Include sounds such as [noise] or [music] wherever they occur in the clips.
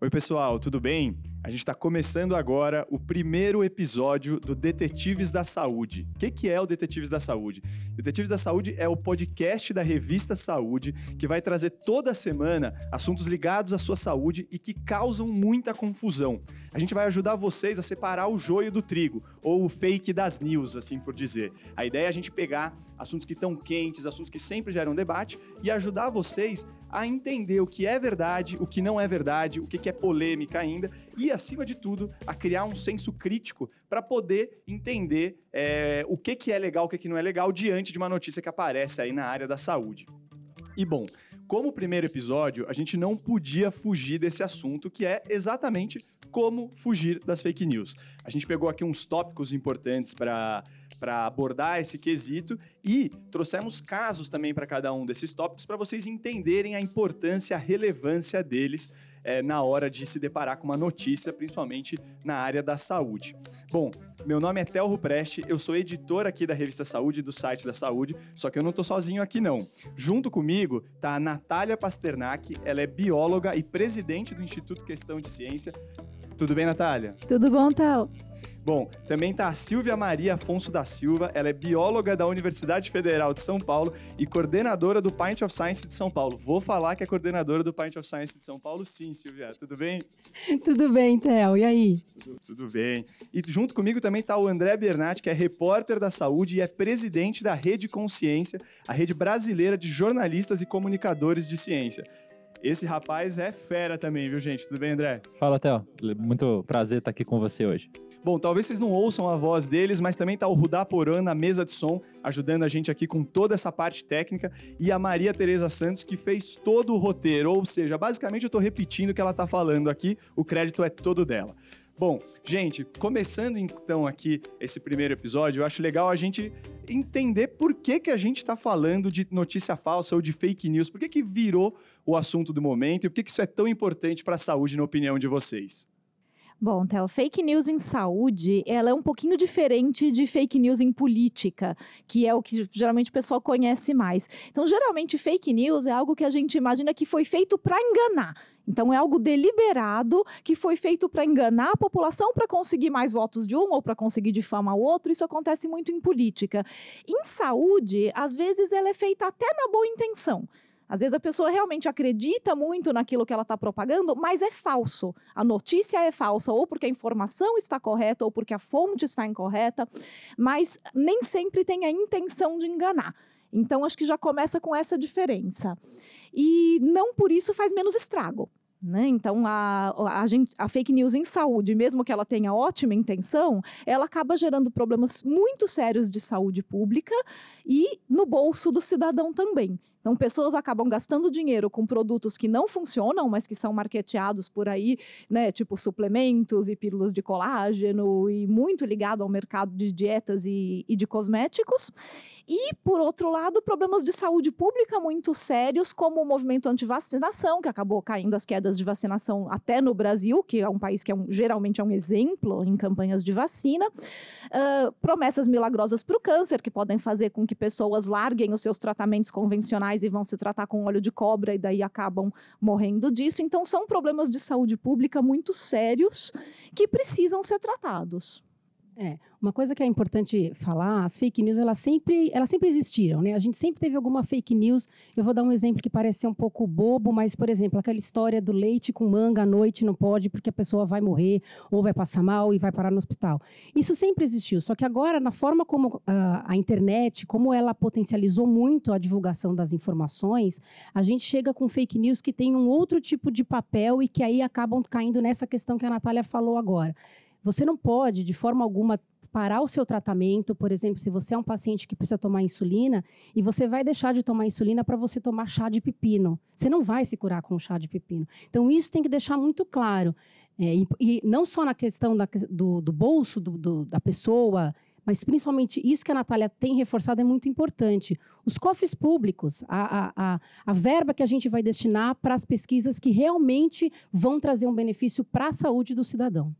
Oi, pessoal, tudo bem? A gente está começando agora o primeiro episódio do Detetives da Saúde. O que, que é o Detetives da Saúde? Detetives da Saúde é o podcast da revista Saúde que vai trazer toda semana assuntos ligados à sua saúde e que causam muita confusão. A gente vai ajudar vocês a separar o joio do trigo, ou o fake das news, assim por dizer. A ideia é a gente pegar assuntos que estão quentes, assuntos que sempre geram debate e ajudar vocês a entender o que é verdade, o que não é verdade, o que é polêmica ainda e, acima de tudo, a criar um senso crítico para poder entender é, o que, que é legal, o que, que não é legal diante de uma notícia que aparece aí na área da saúde. E bom, como primeiro episódio, a gente não podia fugir desse assunto que é exatamente como fugir das fake news. A gente pegou aqui uns tópicos importantes para para abordar esse quesito e trouxemos casos também para cada um desses tópicos para vocês entenderem a importância, a relevância deles é, na hora de se deparar com uma notícia, principalmente na área da saúde. Bom, meu nome é Telro Preste, eu sou editor aqui da revista Saúde do site da Saúde, só que eu não estou sozinho aqui não. Junto comigo está a Natália Pasternak, ela é bióloga e presidente do Instituto Questão de Ciência. Tudo bem, Natália? Tudo bom, Tal? Bom, também está a Silvia Maria Afonso da Silva, ela é bióloga da Universidade Federal de São Paulo e coordenadora do Pint of Science de São Paulo. Vou falar que é coordenadora do Pint of Science de São Paulo, sim, Silvia. Tudo bem? [laughs] Tudo bem, Theo. E aí? Tudo, tudo bem. E junto comigo também está o André Bernatti, que é repórter da saúde e é presidente da Rede Consciência, a rede brasileira de jornalistas e comunicadores de ciência. Esse rapaz é fera também, viu, gente? Tudo bem, André? Fala, Theo. Muito prazer estar aqui com você hoje. Bom, talvez vocês não ouçam a voz deles, mas também tá o Rudá na mesa de som, ajudando a gente aqui com toda essa parte técnica, e a Maria Tereza Santos, que fez todo o roteiro. Ou seja, basicamente eu tô repetindo o que ela tá falando aqui, o crédito é todo dela. Bom, gente, começando então aqui esse primeiro episódio, eu acho legal a gente entender por que, que a gente está falando de notícia falsa ou de fake news, por que, que virou o assunto do momento e por que, que isso é tão importante para a saúde, na opinião de vocês. Bom, Theo, fake news em saúde, ela é um pouquinho diferente de fake news em política, que é o que geralmente o pessoal conhece mais. Então, geralmente, fake news é algo que a gente imagina que foi feito para enganar. Então, é algo deliberado que foi feito para enganar a população para conseguir mais votos de um ou para conseguir difamar o outro. Isso acontece muito em política. Em saúde, às vezes, ela é feita até na boa intenção. Às vezes a pessoa realmente acredita muito naquilo que ela está propagando, mas é falso. A notícia é falsa, ou porque a informação está correta, ou porque a fonte está incorreta, mas nem sempre tem a intenção de enganar. Então, acho que já começa com essa diferença. E não por isso faz menos estrago. Né? Então, a, a, gente, a, fake news em saúde, mesmo que ela tenha ótima intenção, ela acaba gerando problemas muito sérios de saúde pública e no bolso do cidadão também. Então, pessoas acabam gastando dinheiro com produtos que não funcionam, mas que são marketeados por aí, né, tipo suplementos e pílulas de colágeno, e muito ligado ao mercado de dietas e, e de cosméticos. E, por outro lado, problemas de saúde pública muito sérios, como o movimento anti-vacinação, que acabou caindo as quedas de vacinação até no Brasil, que é um país que é um, geralmente é um exemplo em campanhas de vacina. Uh, promessas milagrosas para o câncer, que podem fazer com que pessoas larguem os seus tratamentos convencionais e vão se tratar com óleo de cobra e daí acabam morrendo disso. Então, são problemas de saúde pública muito sérios que precisam ser tratados. É, uma coisa que é importante falar, as fake news, elas sempre, elas sempre existiram, né? A gente sempre teve alguma fake news. Eu vou dar um exemplo que parece ser um pouco bobo, mas, por exemplo, aquela história do leite com manga à noite não pode porque a pessoa vai morrer ou vai passar mal e vai parar no hospital. Isso sempre existiu, só que agora, na forma como uh, a internet, como ela potencializou muito a divulgação das informações, a gente chega com fake news que tem um outro tipo de papel e que aí acabam caindo nessa questão que a Natália falou agora você não pode, de forma alguma, parar o seu tratamento. Por exemplo, se você é um paciente que precisa tomar insulina e você vai deixar de tomar insulina para você tomar chá de pepino. Você não vai se curar com chá de pepino. Então, isso tem que deixar muito claro. É, e, e, não só na questão da, do, do, bolso do, do, da pessoa, mas principalmente isso que a Natália tem reforçado é muito importante. Os cofres públicos, a, a, a verba que a gente vai destinar para as pesquisas que realmente vão trazer um benefício para a saúde do cidadão.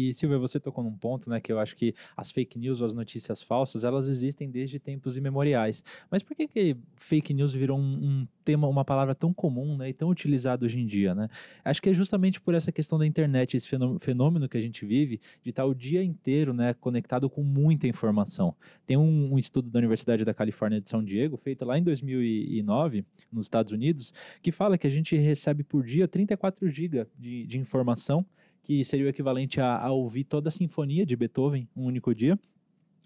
E Silvia, você tocou num ponto, né, que eu acho que as fake news ou as notícias falsas, elas existem desde tempos imemoriais. Mas por que, que fake news virou um, um tema, uma palavra tão comum, né, e tão utilizada hoje em dia, né? Acho que é justamente por essa questão da internet, esse fenômeno que a gente vive, de estar o dia inteiro, né, conectado com muita informação. Tem um, um estudo da Universidade da Califórnia de São Diego, feito lá em 2009, nos Estados Unidos, que fala que a gente recebe por dia 34 GB de, de informação que seria o equivalente a, a ouvir toda a sinfonia de Beethoven um único dia.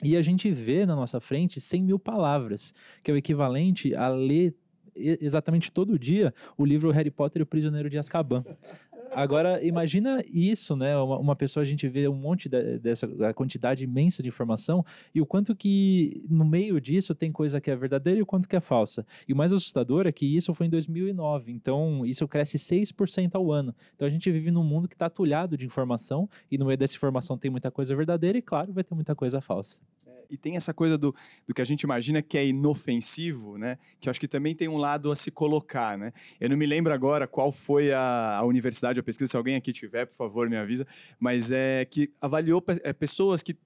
E a gente vê na nossa frente 100 mil palavras, que é o equivalente a ler exatamente todo dia o livro Harry Potter e o Prisioneiro de Azkaban. Agora, imagina isso, né? Uma, uma, pessoa, a gente vê um monte de, dessa quantidade imensa de informação e o quanto que no meio disso tem coisa que é verdadeira e o quanto que é falsa. E o mais assustador é que isso foi em 2009, então isso cresce 6% ao ano. Então a gente vive num mundo que está atulhado de informação e no meio dessa informação tem muita coisa verdadeira e, claro, vai ter muita coisa falsa e tem essa coisa do, do que a gente imagina que é inofensivo, né? Que eu acho que também tem um lado a se colocar, né? Eu não me lembro agora qual foi a, a universidade, a pesquisa, se alguém aqui tiver, por favor, me avisa, mas é que avaliou é, pessoas que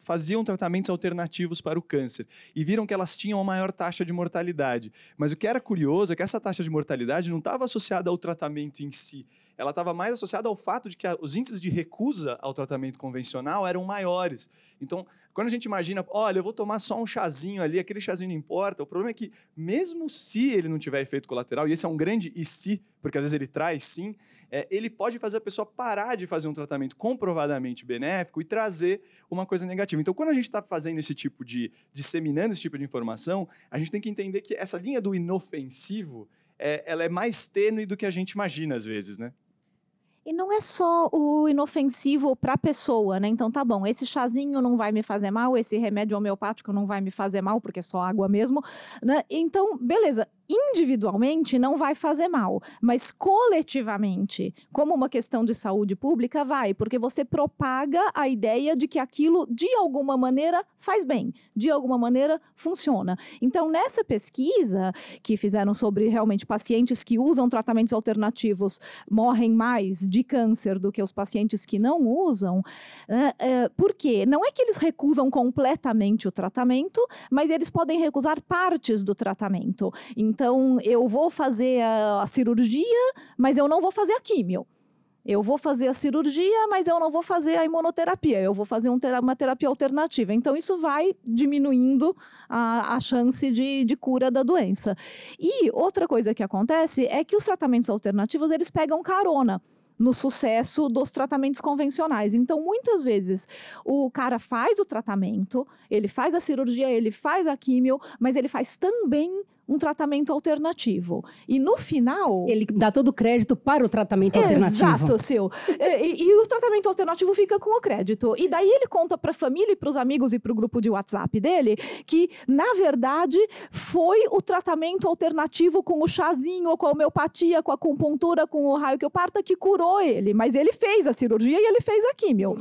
faziam tratamentos alternativos para o câncer e viram que elas tinham a maior taxa de mortalidade. Mas o que era curioso é que essa taxa de mortalidade não estava associada ao tratamento em si, ela estava mais associada ao fato de que os índices de recusa ao tratamento convencional eram maiores. Então, quando a gente imagina, olha, eu vou tomar só um chazinho ali, aquele chazinho não importa, o problema é que, mesmo se ele não tiver efeito colateral, e esse é um grande e se, porque às vezes ele traz sim, é, ele pode fazer a pessoa parar de fazer um tratamento comprovadamente benéfico e trazer uma coisa negativa. Então, quando a gente está fazendo esse tipo de, disseminando esse tipo de informação, a gente tem que entender que essa linha do inofensivo, é, ela é mais tênue do que a gente imagina às vezes, né? E não é só o inofensivo para a pessoa, né? Então tá bom, esse chazinho não vai me fazer mal, esse remédio homeopático não vai me fazer mal, porque é só água mesmo, né? Então, beleza individualmente não vai fazer mal, mas coletivamente, como uma questão de saúde pública, vai, porque você propaga a ideia de que aquilo, de alguma maneira, faz bem, de alguma maneira, funciona. Então, nessa pesquisa que fizeram sobre realmente pacientes que usam tratamentos alternativos morrem mais de câncer do que os pacientes que não usam, é, é, por quê? Não é que eles recusam completamente o tratamento, mas eles podem recusar partes do tratamento. Então, eu vou fazer a, a cirurgia, mas eu não vou fazer a químio. Eu vou fazer a cirurgia, mas eu não vou fazer a imunoterapia. Eu vou fazer um uma terapia alternativa. Então, isso vai diminuindo a, a chance de, de, cura da doença. E outra coisa que acontece é que os tratamentos alternativos, eles pegam carona no sucesso dos tratamentos convencionais. Então, muitas vezes, o cara faz o tratamento, ele faz a cirurgia, ele faz a químio, mas ele faz também um tratamento alternativo. E no final. Ele dá todo o crédito para o tratamento alternativo. Exato, Sil. E, e, o tratamento alternativo fica com o crédito. E daí ele conta para a família, para os amigos e para o grupo de WhatsApp dele que, na verdade, foi o tratamento alternativo com o chazinho, com a homeopatia, com a acupuntura, com o raio que eu parta que curou ele. Mas ele fez a cirurgia e ele fez a químio.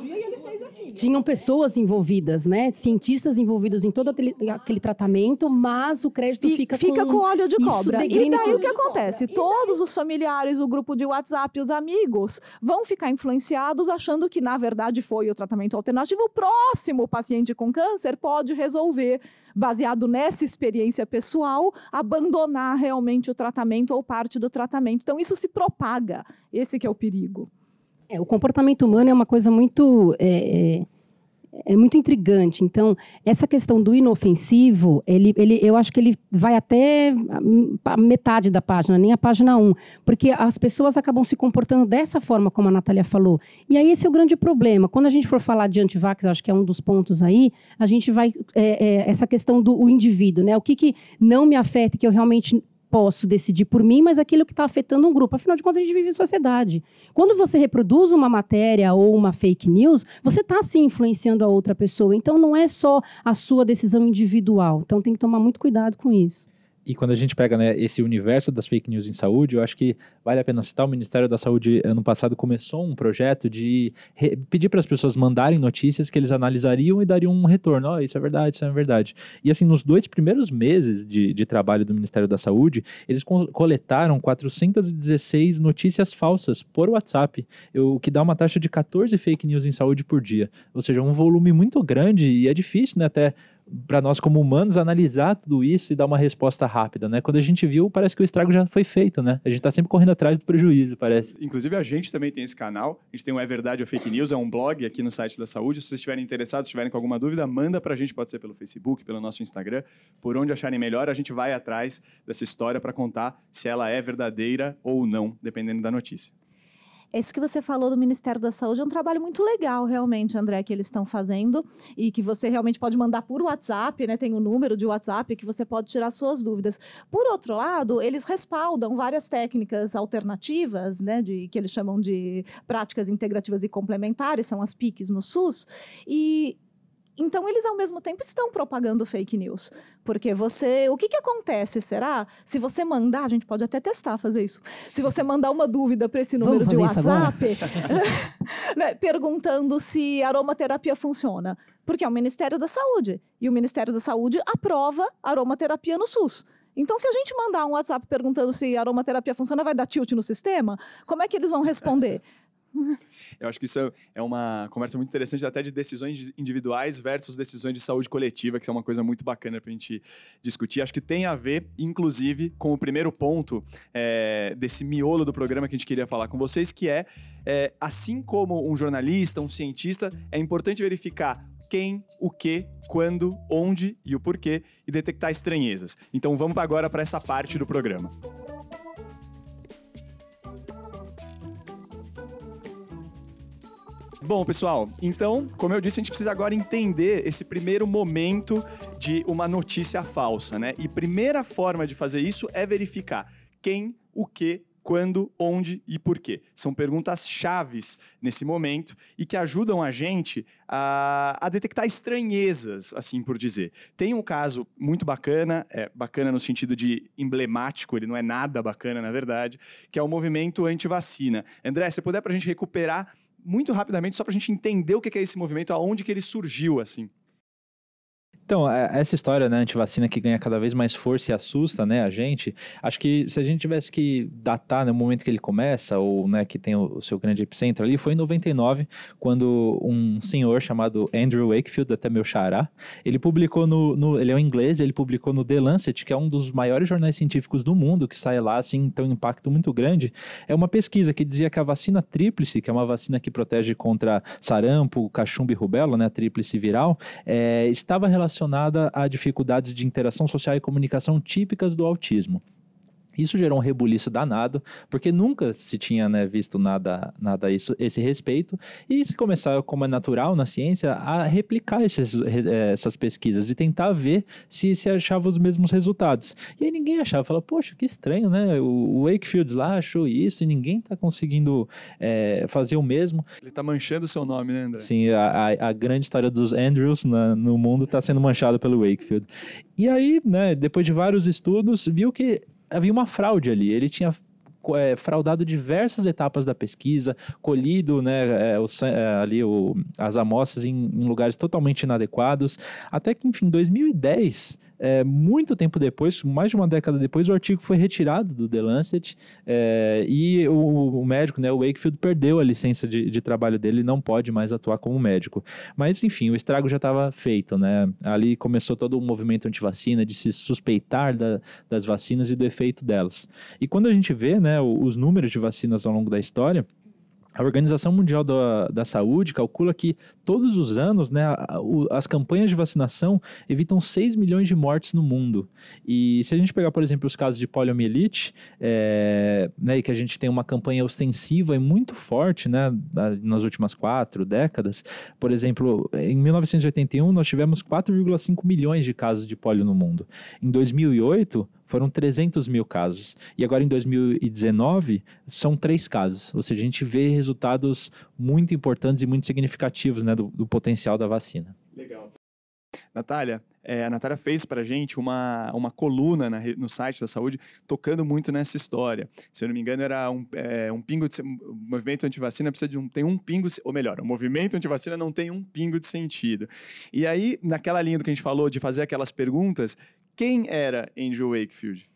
Tinham pessoas envolvidas, né? Cientistas envolvidos em todo aquele, aquele tratamento, mas o crédito fica, fica fica com óleo de cobra. E daí o que acontece? Todos os familiares, o grupo de WhatsApp, os amigos vão ficar influenciados achando que, na verdade, foi o tratamento alternativo. O próximo paciente com câncer pode resolver, baseado nessa experiência pessoal, abandonar realmente o tratamento ou parte do tratamento. Então, isso se propaga. Esse que é o perigo. É, o comportamento humano é uma coisa muito. É, é é muito intrigante. Então, essa questão do inofensivo, ele, ele, eu acho que ele vai até a metade da página, nem a página 1, porque as pessoas acabam se comportando dessa forma, como a Natália falou. E aí esse é o grande problema. Quando a gente for falar de antivax, acho que é um dos pontos aí, a gente vai. É, é, essa questão do indivíduo, né? O que, que não me afeta, que eu realmente posso decidir por mim, mas aquilo que está afetando um grupo. Afinal de contas, a gente vive em sociedade. Quando você reproduz uma matéria ou uma fake news, você está sim influenciando a outra pessoa. Então, não é só a sua decisão individual. Então, tem que tomar muito cuidado com isso. E quando a gente pega né, esse universo das fake news em saúde, eu acho que vale a pena citar o Ministério da Saúde ano passado começou um projeto de pedir para as pessoas mandarem notícias que eles analisariam e dariam um retorno. Oh, isso é verdade, isso é verdade. E assim, nos dois primeiros meses de, de trabalho do Ministério da Saúde, eles co coletaram 416 notícias falsas por WhatsApp, o que dá uma taxa de 14 fake news em saúde por dia. Ou seja, um volume muito grande e é difícil, né, até para nós como humanos analisar tudo isso e dar uma resposta rápida, né? Quando a gente viu, parece que o estrago já foi feito, né? A gente está sempre correndo atrás do prejuízo, parece. Inclusive a gente também tem esse canal, a gente tem o É Verdade ou Fake News, é um blog aqui no site da Saúde. Se vocês estiverem interessados, estiverem com alguma dúvida, manda para a gente, pode ser pelo Facebook, pelo nosso Instagram, por onde acharem melhor, a gente vai atrás dessa história para contar se ela é verdadeira ou não, dependendo da notícia. Isso que você falou do Ministério da Saúde é um trabalho muito legal, realmente, André, que eles estão fazendo e que você realmente pode mandar por WhatsApp, né? Tem o um número de WhatsApp que você pode tirar suas dúvidas. Por outro lado, eles respaldam várias técnicas alternativas, né? De, que eles chamam de práticas integrativas e complementares, são as PICs no SUS, e então, eles ao mesmo tempo estão propagando fake news. Porque você. O que, que acontece, será? Se você mandar, a gente pode até testar fazer isso. Se você mandar uma dúvida para esse número de WhatsApp, [laughs] né, perguntando se aromaterapia funciona. Porque é o Ministério da Saúde. E o Ministério da Saúde aprova aromaterapia no SUS. Então, se a gente mandar um WhatsApp perguntando se aromaterapia funciona, vai dar tilt no sistema? Como é que eles vão responder? [laughs] [laughs] Eu acho que isso é uma conversa muito interessante, até de decisões individuais versus decisões de saúde coletiva, que é uma coisa muito bacana para a gente discutir. Acho que tem a ver, inclusive, com o primeiro ponto é, desse miolo do programa que a gente queria falar com vocês, que é, é assim como um jornalista, um cientista, é importante verificar quem, o que, quando, onde e o porquê e detectar estranhezas. Então vamos agora para essa parte do programa. Bom, pessoal, então, como eu disse, a gente precisa agora entender esse primeiro momento de uma notícia falsa, né? E primeira forma de fazer isso é verificar quem, o que, quando, onde e por quê. São perguntas chaves nesse momento e que ajudam a gente a, a, detectar estranhezas, assim por dizer. Tem um caso muito bacana, é bacana no sentido de emblemático, ele não é nada bacana, na verdade, que é o movimento anti-vacina. André, se puder para a gente recuperar muito rapidamente, só para a gente entender o que é esse movimento, aonde que ele surgiu, assim. Então, é, essa história, né, antivacina que ganha cada vez mais força e assusta, né, a gente, acho que se a gente tivesse que datar né, momento que ele começa, ou, né, que tem o, o, seu grande epicentro ali, foi em 99, quando um senhor chamado Andrew Wakefield, até meu xará, ele publicou no, no, ele é um inglês, ele publicou no The Lancet, que é um dos maiores jornais científicos do mundo, que sai lá, assim, tem um impacto muito grande, é uma pesquisa que dizia que a vacina tríplice, que é uma vacina que protege contra sarampo, cachumba e rubéola, né, a tríplice viral, é, estava relacionada relacionada a dificuldades de interação social e comunicação típicas do autismo. Isso gerou um rebuliço danado, porque nunca se tinha né, visto nada, nada isso, esse respeito, e se começar, como é natural na ciência, a replicar esses, eh, essas pesquisas e tentar ver se se achava os mesmos resultados. E aí ninguém achava, falava, poxa, que estranho, né? O Wakefield lá achou isso e ninguém está conseguindo é, fazer o mesmo. Ele está manchando o seu nome, né, André? Sim, a, a, a grande história dos Andrews na, no mundo está sendo manchada pelo Wakefield. E aí, né, depois de vários estudos, viu que havia uma fraude ali. Ele tinha é, fraudado diversas etapas da pesquisa, colhido né, é, o, é, ali o, as amostras em, em, lugares totalmente inadequados, até que, enfim, em 2010 é, muito tempo depois, mais de uma década depois, o artigo foi retirado do The Lancet é, e o, o, médico, né, o Wakefield, perdeu a licença de, de trabalho dele e não pode mais atuar como médico. Mas, enfim, o estrago já estava feito, né? Ali começou todo o movimento anti-vacina de se suspeitar da, das vacinas e do efeito delas. E quando a gente vê né, os números de vacinas ao longo da história, a Organização Mundial da, da Saúde calcula que todos os anos né, as campanhas de vacinação evitam 6 milhões de mortes no mundo. E se a gente pegar, por exemplo, os casos de poliomielite, é, né, que a gente tem uma campanha ostensiva e muito forte né, nas últimas quatro décadas, por exemplo, em 1981 nós tivemos 4,5 milhões de casos de polio no mundo. Em 2008, foram 300 mil casos. E agora em 2019 são três casos. Ou seja, a gente vê resultados muito importantes e muito significativos né, do, do potencial da vacina. Legal. Natália, é, a Natália fez pra gente uma, uma coluna na no site da saúde tocando muito nessa história. Se eu não me engano, era um, é, um pingo de. O movimento antivacina precisa de um. Tem um pingo. Ou melhor, o movimento antivacina não tem um pingo de sentido. E aí, naquela linha do que a gente falou, de fazer aquelas perguntas, quem era Andrew Wakefield?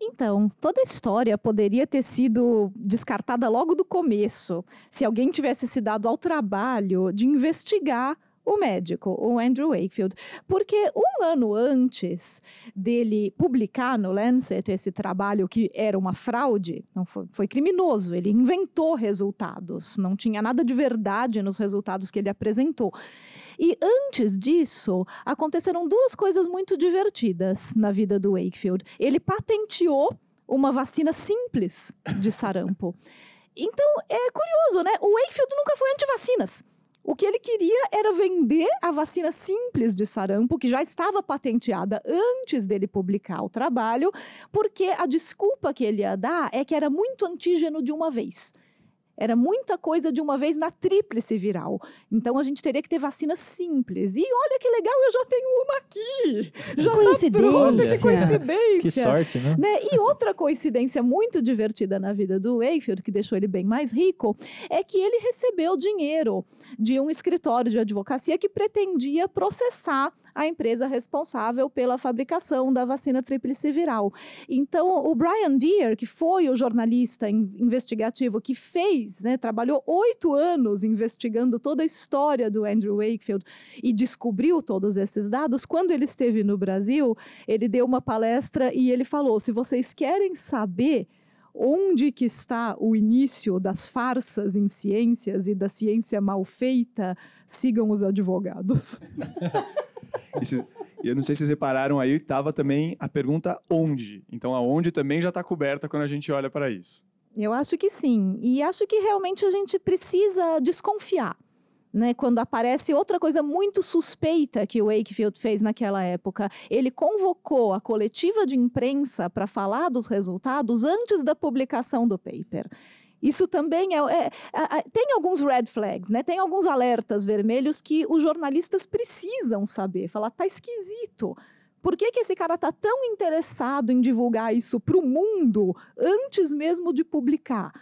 Então, toda a história poderia ter sido descartada logo do começo, se alguém tivesse se dado ao trabalho de investigar o médico, o Andrew Wakefield. Porque um ano antes dele publicar no Lancet esse trabalho que era uma fraude, não foi, foi criminoso, ele inventou resultados, não tinha nada de verdade nos resultados que ele apresentou. E antes disso, aconteceram duas coisas muito divertidas na vida do Wakefield. Ele patenteou uma vacina simples de sarampo. Então, é curioso, né? O Wakefield nunca foi anti-vacinas. O que ele queria era vender a vacina simples de sarampo, que já estava patenteada antes dele publicar o trabalho, porque a desculpa que ele ia dar é que era muito antígeno de uma vez. Era muita coisa de uma vez na tríplice viral. Então a gente teria que ter vacina simples. E olha que legal, eu já tenho uma aqui. Já tá pronta, que coincidência. coincidência. Que sorte, né? Né? E outra coincidência muito divertida na vida do Wakefield, que deixou ele bem mais rico, é que ele recebeu dinheiro de um escritório de advocacia que pretendia processar a empresa responsável pela fabricação da vacina tríplice viral. Então, o Brian Deere, que foi o jornalista in- investigativo que fez, né, trabalhou oito anos investigando toda a história do Andrew Wakefield e descobriu todos esses dados, quando ele esteve no Brasil, ele deu uma palestra e ele falou: se vocês querem saber onde que está o início das farsas em ciências e da ciência mal feita, sigam os advogados. [laughs] E cês- e eu não sei se vocês repararam aí, estava também a pergunta onde. Então, aonde também já está coberta quando a gente olha para isso. Eu acho que sim. E acho que realmente a gente precisa desconfiar. Né, quando aparece outra coisa muito suspeita que o Wakefield fez naquela época, ele convocou a coletiva de imprensa para falar dos resultados antes da publicação do paper. Isso também é, é- é- tem alguns red flags, né? Tem alguns alertas vermelhos que os jornalistas precisam saber. Falar, tá esquisito. Por que, que esse cara está tão interessado em divulgar isso para o mundo antes mesmo de publicar?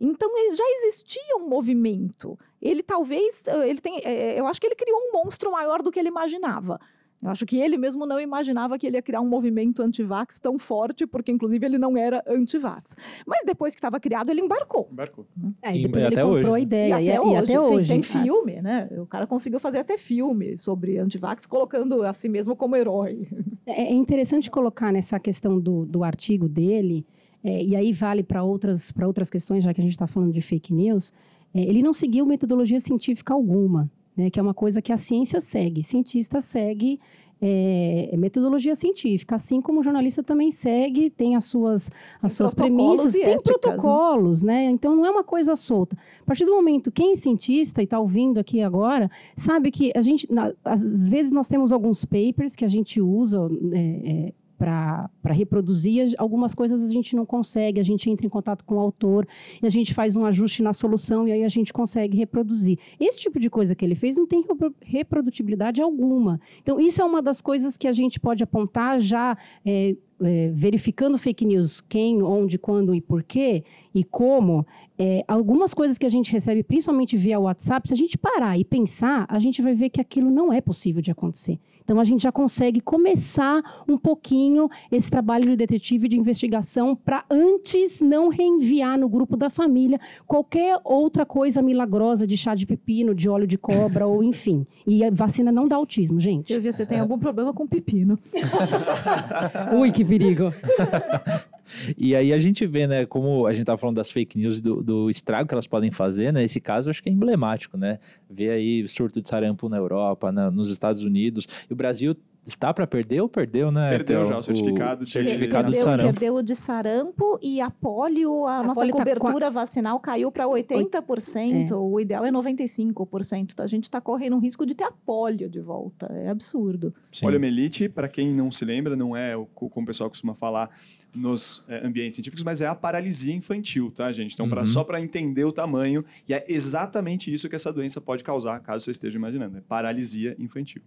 Então eh, já existia um movimento. Ele talvez, eh, ele tem, eh, eu acho que ele criou um monstro maior do que ele imaginava. Eu acho que ele mesmo não imaginava que ele ia criar um movimento anti-vax tão forte, porque inclusive ele não era anti-vax. Mas depois que estava criado, ele embarcou. Embarcou. Aí E depois ele até comprou hoje, a né? ideia. E até hoje, e até sim, hoje. tem Ah, filme, né? O cara conseguiu fazer até filme sobre anti-vax, colocando a si mesmo como herói. É é interessante colocar nessa questão do, do artigo dele, é, e aí vale para outras, para outras questões, já que a gente está falando de fake news, é, ele não seguiu metodologia científica alguma, né, que é uma coisa que a ciência segue. Cientista segue é, metodologia científica, assim como o jornalista também segue, tem as suas, as suas protocolos premissas, tem éticas, né? protocolos, né? Então não é uma coisa solta. A partir do momento, quem é cientista e está ouvindo aqui agora, sabe que a gente, na- às vezes nós temos alguns papers que a gente usa é, para reproduzir, as- algumas coisas a gente não consegue, a gente entra em contato com o autor e a gente faz um ajuste na solução e aí a gente consegue reproduzir. Esse tipo de coisa que ele fez não tem repro- reprodutibilidade alguma. Então, isso é uma das coisas que a gente pode apontar já. é, é, verificando fake news, quem, onde, quando e por quê e como, é, algumas coisas que a gente recebe, principalmente via WhatsApp, se a gente parar e pensar, a gente vai ver que aquilo não é possível de acontecer. Então, a gente já consegue começar um pouquinho esse trabalho de detetive de investigação para antes não reenviar no grupo da família qualquer outra coisa milagrosa de chá de pepino, de óleo de cobra ou enfim. E a vacina não dá autismo, gente. Silvia, você tem algum problema com pepino? [laughs] Ui, que perigo. [laughs] E aí a gente vê, né, como a gente tá falando das fake news, do, do estrago que elas podem fazer, né? Esse caso acho que é emblemático, né? Ver aí surto de sarampo na Europa, na- nos Estados Unidos. E o Brasil está para perder ou perdeu, né? Perdeu já o certificado de- certificado de perdeu, sarampo. perdeu o de sarampo e a polio, a, A nossa polio tá cobertura vacinal caiu para 80%. O ideal é 95%. Então, a gente está correndo um risco de ter a polio de volta. É absurdo. Sim. Poliomielite, para quem não se lembra, não é o co- como o pessoal costuma falar nos eh, ambientes científicos, mas é a paralisia infantil, tá, gente? Então, pra- Uhum. só para entender o tamanho, e é exatamente isso que essa doença pode causar, caso você esteja imaginando, é paralisia infantil.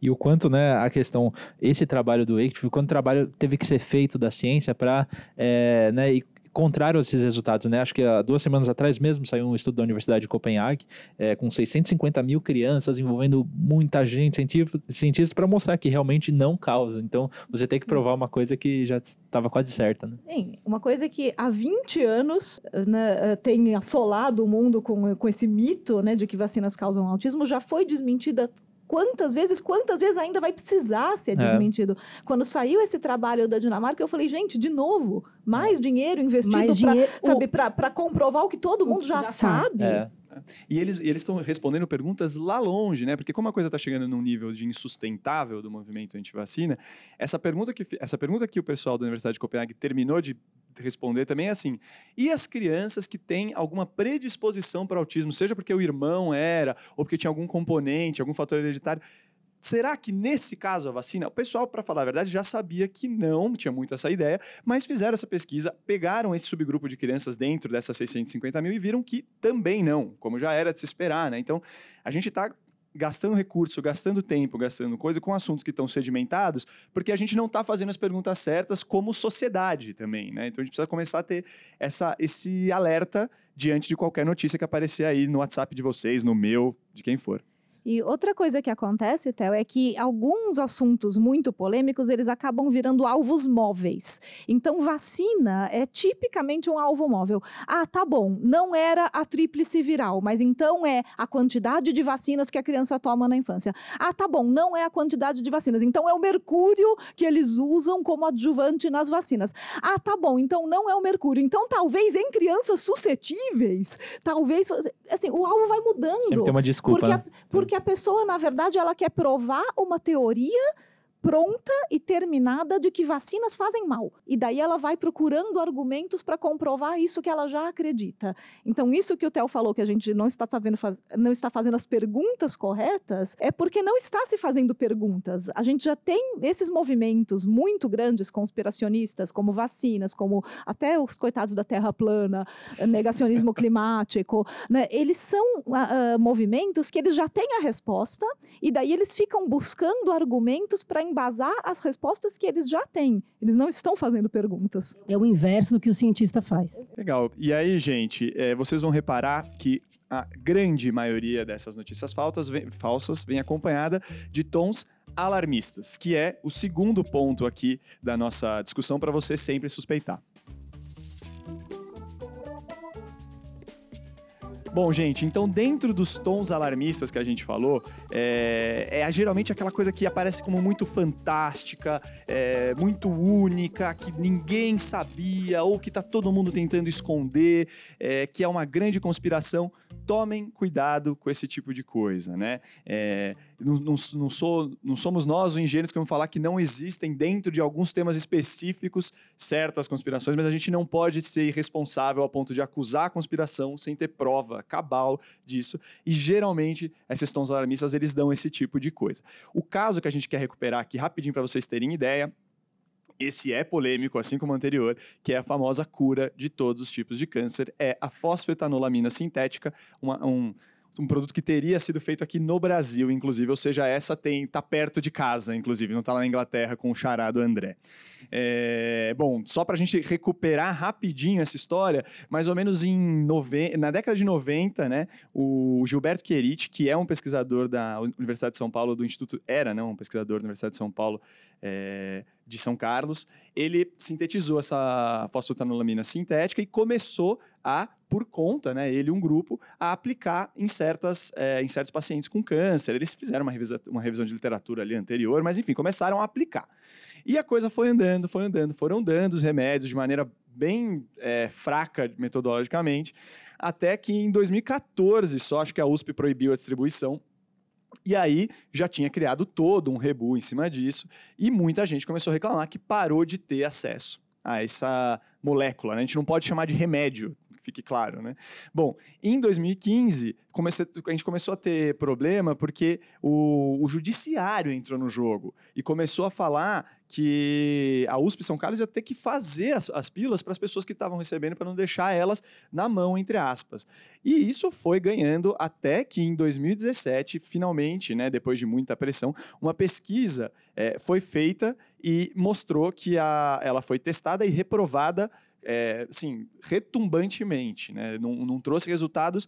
E o quanto, né, a questão, esse trabalho do Wakefield, o quanto trabalho teve que ser feito da ciência para, é, né, e contrário a esses resultados, né? Acho que há duas semanas atrás mesmo saiu um estudo da Universidade de Copenhague é, com 650 mil crianças envolvendo muita gente, cientistas, para mostrar que realmente não causa. Então, você tem que provar uma coisa que já estava quase certa, né? Sim, uma coisa que há 20 anos né, tem assolado o mundo com, com esse mito né, de que vacinas causam autismo já foi desmentida quantas vezes, quantas vezes ainda vai precisar ser é. desmentido. É. Quando saiu esse trabalho da Dinamarca, eu falei, gente, de novo, mais é. dinheiro investido para comprovar o que todo mundo já, já sabe. É. E eles estão respondendo perguntas lá longe, né? Porque como a coisa está chegando num nível de insustentável do movimento anti-vacina, essa pergunta que essa pergunta que o pessoal da Universidade de Copenhague terminou de responder também é assim: e as crianças que têm alguma predisposição para autismo, seja porque o irmão era, ou porque tinha algum componente, algum fator hereditário, Será que nesse caso a vacina, o pessoal, para falar a verdade, já sabia que não, tinha muito essa ideia, mas fizeram essa pesquisa, pegaram esse subgrupo de crianças dentro dessas 650 mil e viram que também não, como já era de se esperar, né? Então, a gente está gastando recurso, gastando tempo, gastando coisa com assuntos que estão sedimentados, porque a gente não está fazendo as perguntas certas como sociedade também, né? Então a gente precisa começar a ter essa, esse alerta diante de qualquer notícia que aparecer aí no WhatsApp de vocês, no meu, de quem for. E outra coisa que acontece, Théo, é que alguns assuntos muito polêmicos, eles acabam virando alvos móveis. Então, vacina é tipicamente um alvo móvel. Ah, tá bom, não era a tríplice viral, mas então é a quantidade de vacinas que a criança toma na infância. Ah, tá bom, não é a quantidade de vacinas, então é o mercúrio que eles usam como adjuvante nas vacinas. Ah, tá bom, então não é o mercúrio. Então, talvez em crianças suscetíveis, talvez, assim, o alvo vai mudando. Sempre tem uma desculpa. Porque, né? porque que a pessoa, na verdade, ela quer provar uma teoria pronta e terminada de que vacinas fazem mal. E daí ela vai procurando argumentos para comprovar isso que ela já acredita. Então, isso que o Theo falou, que a gente não está sabendo faz... não está fazendo as perguntas corretas, é porque não está se fazendo perguntas. A gente já tem esses movimentos muito grandes conspiracionistas, como vacinas, como até os coitados da Terra plana, eh, negacionismo [laughs] climático, né? Eles são uh, uh, movimentos que eles já têm a resposta e daí eles ficam buscando argumentos para embasar as respostas que eles já têm. Eles não estão fazendo perguntas. É o inverso do que o cientista faz. Legal. E aí, gente, é, vocês vão reparar que a grande maioria dessas notícias falsas vem, falsas vem acompanhada de tons alarmistas, que é o segundo ponto aqui da nossa discussão para você sempre suspeitar. Bom, gente, então dentro dos tons alarmistas que a gente falou, é, é geralmente aquela coisa que aparece como muito fantástica, é, muito única, que ninguém sabia ou que tá todo mundo tentando esconder, é, que é uma grande conspiração. Tomem cuidado com esse tipo de coisa, né? É, não, não, sou, não somos nós os engenheiros que vamos falar que não existem dentro de alguns temas específicos certas conspirações, mas a gente não pode ser irresponsável a ponto de acusar a conspiração sem ter prova cabal disso. E geralmente esses tons alarmistas eles dão esse tipo de coisa. O caso que a gente quer recuperar aqui rapidinho para vocês terem ideia esse é polêmico, assim como o anterior, que é a famosa cura de todos os tipos de câncer, é a fosfetanolamina sintética, uma, um, um produto que teria sido feito aqui no Brasil, inclusive, ou seja, essa tem tá perto de casa, inclusive, não está lá na Inglaterra com o charado André. É, bom, só para a gente recuperar rapidinho essa história, mais ou menos em na década de 90, né, o Gilberto Querit, que é um pesquisador da Universidade de São Paulo, do Instituto, era não, um pesquisador da Universidade de São Paulo, é, de São Carlos, ele sintetizou essa fosfetanolamina sintética e começou a, por conta, né, ele e um grupo, a aplicar em, certas, é, em certos pacientes com câncer. Eles fizeram uma, revisa, uma revisão de literatura ali anterior, mas enfim, começaram a aplicar. E a coisa foi andando, foi andando, foram dando os remédios de maneira bem é, fraca metodologicamente, até que em 2014 só, acho que a USP proibiu a distribuição e aí já tinha criado todo um rebu em cima disso, e muita gente começou a reclamar que parou de ter acesso a essa molécula. Né? A gente não pode chamar de remédio, fique claro, né? Bom, em 2015, comecei, a gente começou a ter problema porque o, o judiciário entrou no jogo e começou a falar que a USP São Carlos ia ter que fazer as, as pílulas para as pessoas que estavam recebendo para não deixar elas na mão, entre aspas. E isso foi ganhando até que em 2017, finalmente, né, depois de muita pressão, uma pesquisa é, foi feita e mostrou que a, ela foi testada e reprovada é, assim, retumbantemente, né? não, não trouxe resultados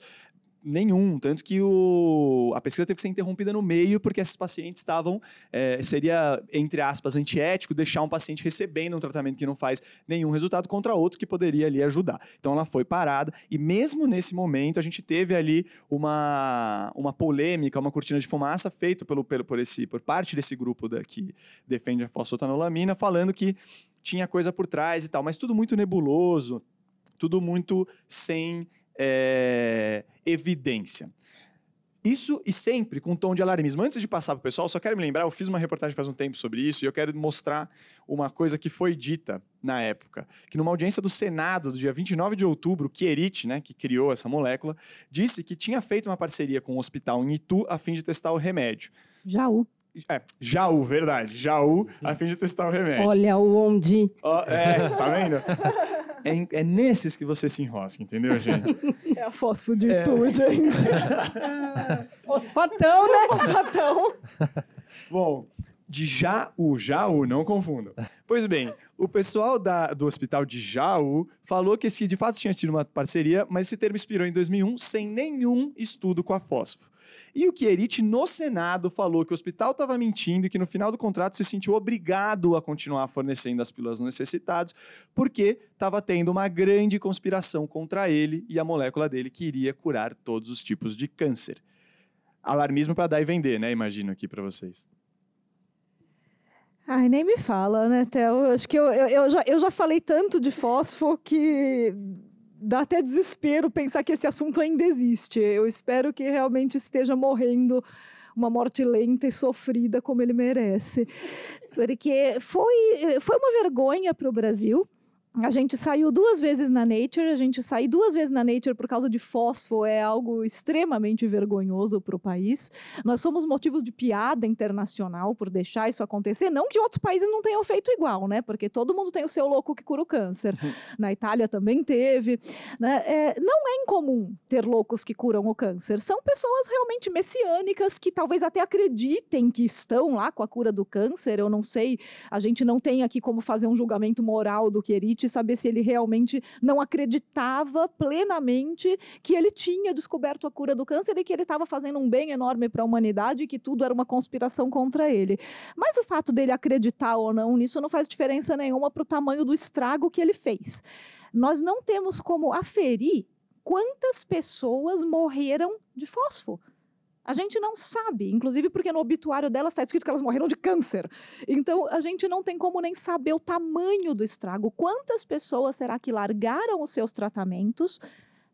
nenhum, tanto que o, a pesquisa teve que ser interrompida no meio porque esses pacientes estavam, é, seria, entre aspas, antiético deixar um paciente recebendo um tratamento que não faz nenhum resultado contra outro que poderia ali ajudar. Então ela foi parada e mesmo nesse momento a gente teve ali uma, uma polêmica, uma cortina de fumaça feita pelo, pelo, por, esse, por parte desse grupo da, que defende a fosfotanolamina, falando que tinha coisa por trás e tal, mas tudo muito nebuloso, tudo muito sem é, evidência. Isso e sempre com um tom de alarmismo. Antes de passar para o pessoal, só quero me lembrar, eu fiz uma reportagem faz um tempo sobre isso e eu quero mostrar uma coisa que foi dita na época, que numa audiência do Senado, do dia 29 de outubro, Kierit, né, que criou essa molécula, disse que tinha feito uma parceria com um hospital em Itu a fim de testar o remédio. Jaú. É, Jaú, verdade. Jaú, a fim de testar o remédio. Olha o onde. Ó, é, tá vendo? É, é, nesses que você se enrosca, entendeu, gente? É a fósforo de tu, gente. [laughs] Fosfatão, né? [laughs] Fosfatão. Bom, de Jaú, Jaú, não confundam. Pois bem, o pessoal da, do hospital de Jaú falou que esse de fato tinha tido uma parceria, mas esse termo expirou em 2001 sem nenhum estudo com a fósforo. E o Kierit, no Senado, falou que o hospital estava mentindo e que no final do contrato se sentiu obrigado a continuar fornecendo as pílulas necessitados, porque estava tendo uma grande conspiração contra ele e a molécula dele que iria curar todos os tipos de câncer. Alarmismo para dar e vender, né? Imagino aqui para vocês. Ai, nem me fala, né, Theo? Acho que eu, eu, eu, já, eu já falei tanto de fósforo que dá até desespero pensar que esse assunto ainda existe. Eu espero que realmente esteja morrendo uma morte lenta e sofrida como ele merece. Porque foi, foi uma vergonha para o Brasil. A gente saiu duas vezes na Nature, a gente sair duas vezes na Nature por causa de fósforo é algo extremamente vergonhoso para o país. Nós somos motivos de piada internacional por deixar isso acontecer. Não que outros países não tenham feito igual, né? Porque todo mundo tem o seu louco que cura o câncer. Uhum. na Itália também teve. Né? É, não é incomum ter loucos que curam o câncer. São pessoas realmente messiânicas que talvez até acreditem que estão lá com a cura do câncer. Eu não sei, a gente não tem aqui como fazer um julgamento moral do Querite saber se ele realmente não acreditava plenamente que ele tinha descoberto a cura do câncer e que ele estava fazendo um bem enorme para a humanidade e que tudo era uma conspiração contra ele. Mas o fato dele acreditar ou não nisso não faz diferença nenhuma para o tamanho do estrago que ele fez. Nós não temos como aferir quantas pessoas morreram de fósforo. A gente não sabe, inclusive porque no obituário delas está escrito que elas morreram de câncer. Então, a gente não tem como nem saber o tamanho do estrago. Quantas pessoas será que largaram os seus tratamentos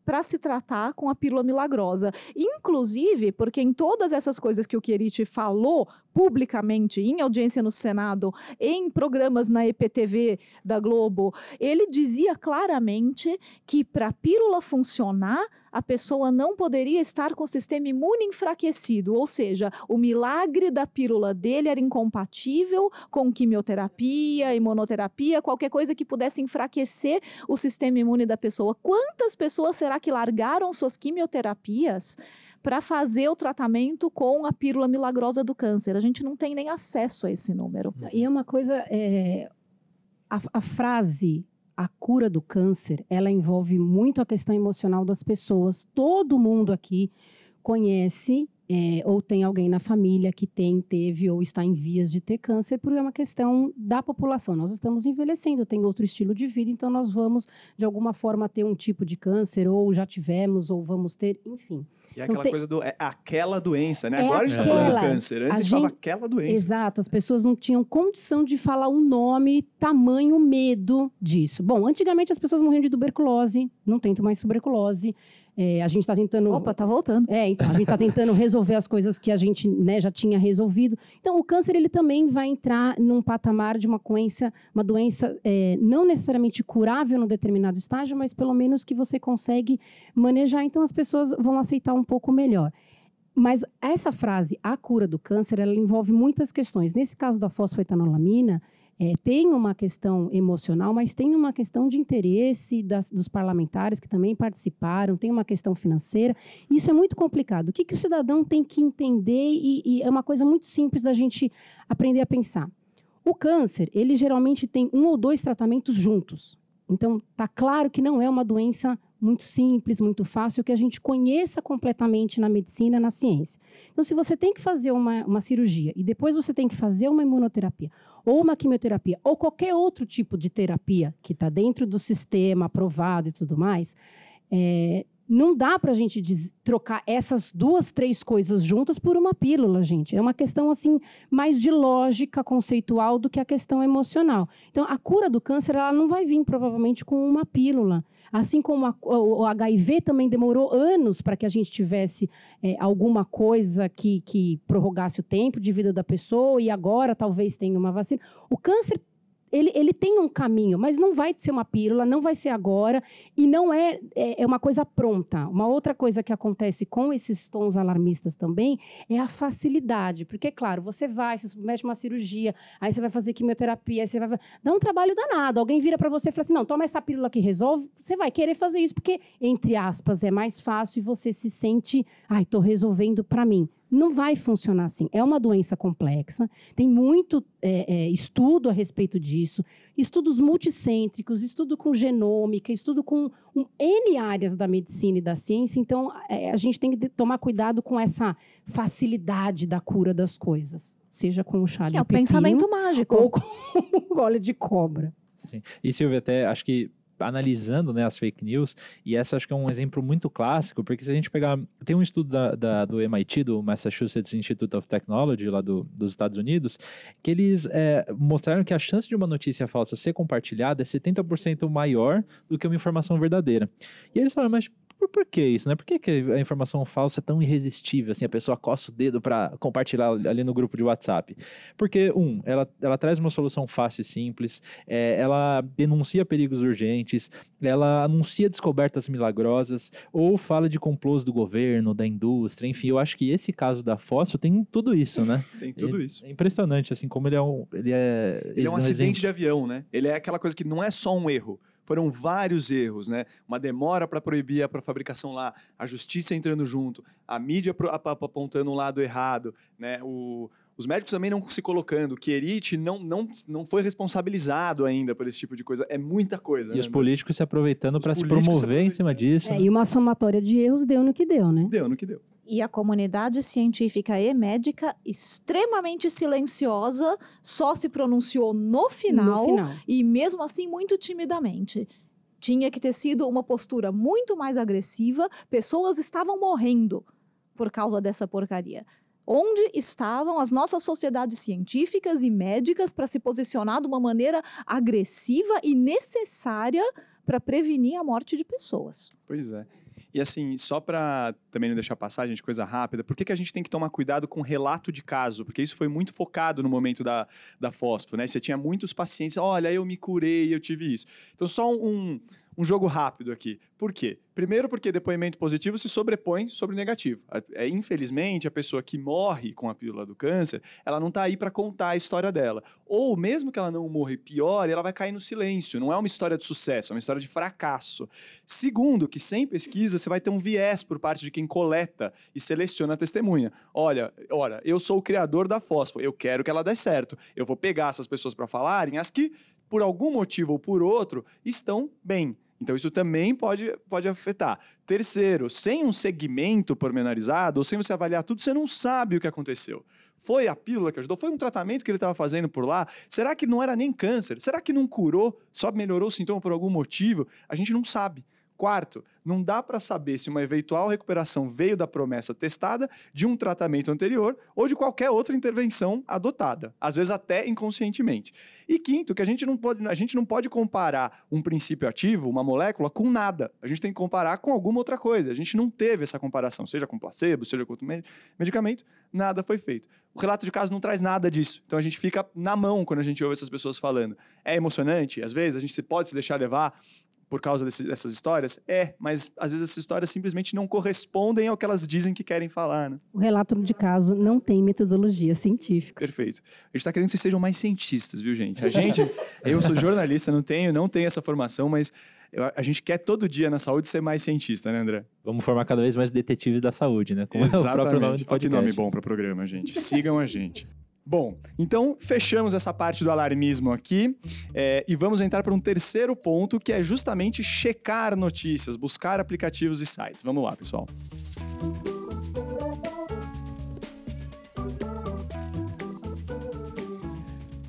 para se tratar com a pílula milagrosa. Inclusive, porque em todas essas coisas que o Querite falou publicamente, em audiência no Senado, em programas na EPTV da Globo, ele dizia claramente que para a pílula funcionar, a pessoa não poderia estar com o sistema imune enfraquecido, ou seja, o milagre da pílula dele era incompatível com quimioterapia, imunoterapia, qualquer coisa que pudesse enfraquecer o sistema imune da pessoa. Quantas pessoas será que largaram suas quimioterapias? para fazer o tratamento com a pílula milagrosa do câncer. A gente não tem nem acesso a esse número. E é uma coisa, é, a, a frase a cura do câncer, ela envolve muito a questão emocional das pessoas. Todo mundo aqui conhece é, ou tem alguém na família que tem, teve ou está em vias de ter câncer, por uma questão da população. Nós estamos envelhecendo, tem outro estilo de vida, então nós vamos, de alguma forma, ter um tipo de câncer, ou já tivemos, ou vamos ter, enfim. E é aquela então, coisa do. É aquela doença, né? É Agora a gente está falando do câncer. Antes a gente falava aquela doença. Exato, as pessoas não tinham condição de falar o um nome, tamanho medo disso. Bom, antigamente as pessoas morriam de tuberculose, não tem mais tuberculose. É, a gente está tentando. Opa, tá voltando. É, então, a gente está tentando resolver as coisas que a gente né, já tinha resolvido. Então, o câncer ele também vai entrar num patamar de uma doença, uma doença é, não necessariamente curável num determinado estágio, mas pelo menos que você consegue manejar. Então, as pessoas vão aceitar um pouco melhor. Mas essa frase, a cura do câncer, ela envolve muitas questões. Nesse caso da fosfetanolamina, é, tem uma questão emocional, mas tem uma questão de interesse das, dos parlamentares que também participaram, tem uma questão financeira. Isso é muito complicado. O que, que o cidadão tem que entender? E, e é uma coisa muito simples da gente aprender a pensar. O câncer, ele geralmente tem um ou dois tratamentos juntos. Então, está claro que não é uma doença muito simples, muito fácil, que a gente conheça completamente na medicina, na ciência. Então, se você tem que fazer uma, uma cirurgia e depois você tem que fazer uma imunoterapia, ou uma quimioterapia, ou qualquer outro tipo de terapia que está dentro do sistema aprovado e tudo mais, é, não dá para a gente trocar essas duas, três coisas juntas por uma pílula, gente. É uma questão assim mais de lógica conceitual do que a questão emocional. Então, a cura do câncer ela não vai vir provavelmente com uma pílula. Assim como a, o, HIV também demorou anos para que a gente tivesse é, alguma coisa que, que prorrogasse o tempo de vida da pessoa e agora talvez tenha uma vacina. O câncer ele, ele tem um caminho, mas não vai ser uma pílula, não vai ser agora, e não é, é, é uma coisa pronta. Uma outra coisa que acontece com esses tons alarmistas também é a facilidade, porque, claro, você vai, se submete a uma cirurgia, aí você vai fazer quimioterapia, aí você vai. Dá um trabalho danado. Alguém vira para você e fala assim: não, toma essa pílula que resolve, você vai querer fazer isso, porque, entre aspas, é mais fácil e você se sente, ai, estou resolvendo para mim. Não vai funcionar assim. É uma doença complexa, tem muito é, é, estudo a respeito disso, estudos multicêntricos, estudo com genômica, estudo com um, N áreas da medicina e da ciência. Então, é, a gente tem que tomar cuidado com essa facilidade da cura das coisas, seja com o chá que de é o pensamento mágico. ou com [laughs] o óleo de cobra. Sim. E Silvia, até acho que analisando né, as fake news, e essa acho que é um exemplo muito clássico, porque se a gente pegar. Tem um estudo da, da do MIT, do Massachusetts Institute of Technology, lá do, dos Estados Unidos, que eles é, mostraram que a chance de uma notícia falsa ser compartilhada é 70% maior do que uma informação verdadeira. E eles falaram, mas por, por que isso, né? Por que, que a informação falsa é tão irresistível, assim, a pessoa coça o dedo para compartilhar ali no grupo de WhatsApp? Porque, um, ela, ela traz uma solução fácil e simples, é, ela denuncia perigos urgentes, ela anuncia descobertas milagrosas, ou fala de complôs do governo, da indústria, enfim, eu acho que esse caso da fósforo tem tudo isso, né? [laughs] Tem tudo Ele- isso. É impressionante, assim, como ele é um... Ele é, Ele é um acidente de avião, né? Ele é aquela coisa que não é só um erro. Foram vários erros, né? Uma demora para proibir a fabricação lá, a justiça entrando junto, a mídia apontando um lado errado, né? O- os médicos também não se colocando. O Querite não, não, não foi responsabilizado ainda por esse tipo de coisa. É muita coisa. E né? os políticos se aproveitando para se políticos se promover em cima disso. É, e uma somatória de erros deu no que deu, né? Deu no que deu. E a comunidade científica e médica, extremamente silenciosa, só se pronunciou no final, No final. e mesmo assim muito timidamente. Tinha que ter sido uma postura muito mais agressiva, pessoas estavam morrendo por causa dessa porcaria. Onde estavam as nossas sociedades científicas e médicas para se posicionar de uma maneira agressiva e necessária para prevenir a morte de pessoas? Pois é. E assim, só para também não deixar passar, gente, coisa rápida, por que, que a gente tem que tomar cuidado com relato de caso? Porque isso foi muito focado no momento da, da fósforo, né? Você tinha muitos pacientes, olha, eu me curei, eu tive isso. Então, só um, um jogo rápido aqui. Por quê? Primeiro, porque depoimento positivo se sobrepõe sobre negativo. É, infelizmente, a pessoa que morre com a pílula do câncer, ela não está aí para contar a história dela. Ou, mesmo que ela não morra e piore, ela vai cair no silêncio. Não é uma história de sucesso, é uma história de fracasso. Segundo, que sem pesquisa você vai ter um viés por parte de quem coleta e seleciona a testemunha. Olha, olha, eu sou o criador da fósforo, eu quero que ela dê certo. Eu vou pegar essas pessoas para falarem, as que, por algum motivo ou por outro, estão bem. Então, isso também pode, pode afetar. Terceiro, sem um segmento pormenorizado, ou sem você avaliar tudo, você não sabe o que aconteceu. Foi a pílula que ajudou? Foi um tratamento que ele estava fazendo por lá? Será que não era nem câncer? Será que não curou? Só melhorou o sintoma por algum motivo? A gente não sabe. Quarto, não dá para saber se uma eventual recuperação veio da promessa testada, de um tratamento anterior ou de qualquer outra intervenção adotada, às vezes até inconscientemente. E quinto, que a gente não pode, a gente não pode comparar um princípio ativo, uma molécula, com nada. A gente tem que comparar com alguma outra coisa. A gente não teve essa comparação, seja com placebo, seja com outro medicamento, nada foi feito. O relato de caso não traz nada disso. Então a gente fica na mão quando a gente ouve essas pessoas falando. É emocionante, às vezes a gente pode se deixar levar por causa desse, dessas histórias? É, mas às vezes essas histórias simplesmente não correspondem ao que elas dizem que querem falar. Né? O relato de caso não tem metodologia científica. Perfeito. A gente está querendo que vocês sejam mais cientistas, viu, gente? A [laughs] gente, eu sou jornalista, não tenho, não tenho essa formação, mas eu, a gente quer todo dia na saúde ser mais cientista, né, André? Vamos formar cada vez mais detetives da saúde, né? Como Exatamente. é o próprio nome do podcast. Olha que nome bom para o programa, gente. Sigam a gente. [laughs] Bom, então fechamos essa parte do alarmismo aqui é, e vamos entrar para um terceiro ponto que é justamente checar notícias, buscar aplicativos e sites. Vamos lá, pessoal.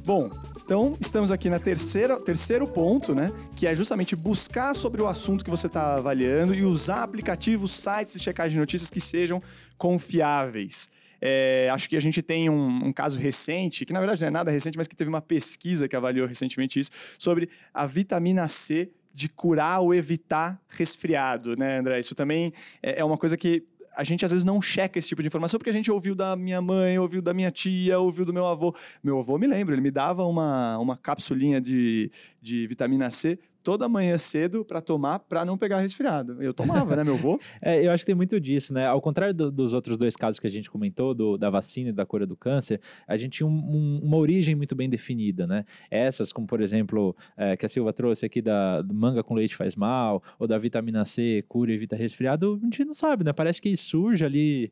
Bom, então, estamos aqui na terceira, terceiro ponto, né? Que é justamente buscar sobre o assunto que você está avaliando e usar aplicativos, sites de checagem de notícias que sejam confiáveis. É, acho que a gente tem um, um, caso recente, que na verdade não é nada recente, mas que teve uma pesquisa que avaliou recentemente isso, sobre a vitamina C de curar ou evitar resfriado, né, André? Isso também é, é uma coisa que a gente às vezes não checa esse tipo de informação porque a gente ouviu da minha mãe, ouviu da minha tia, ouviu do meu avô. Meu avô me lembra, ele me dava uma, uma capsulinha de, de vitamina C toda manhã cedo para tomar para não pegar resfriado. Eu tomava, né, meu avô? [laughs] É, eu acho que tem muito disso, né? Ao contrário do, dos outros dois casos que a gente comentou, do, da vacina e da cura do câncer, a gente tinha um, um, uma origem muito bem definida, né? Essas, como por exemplo, é, que a Silva trouxe aqui da manga com leite faz mal, ou da vitamina C cura e evita resfriado, a gente não sabe, né? Parece que surge ali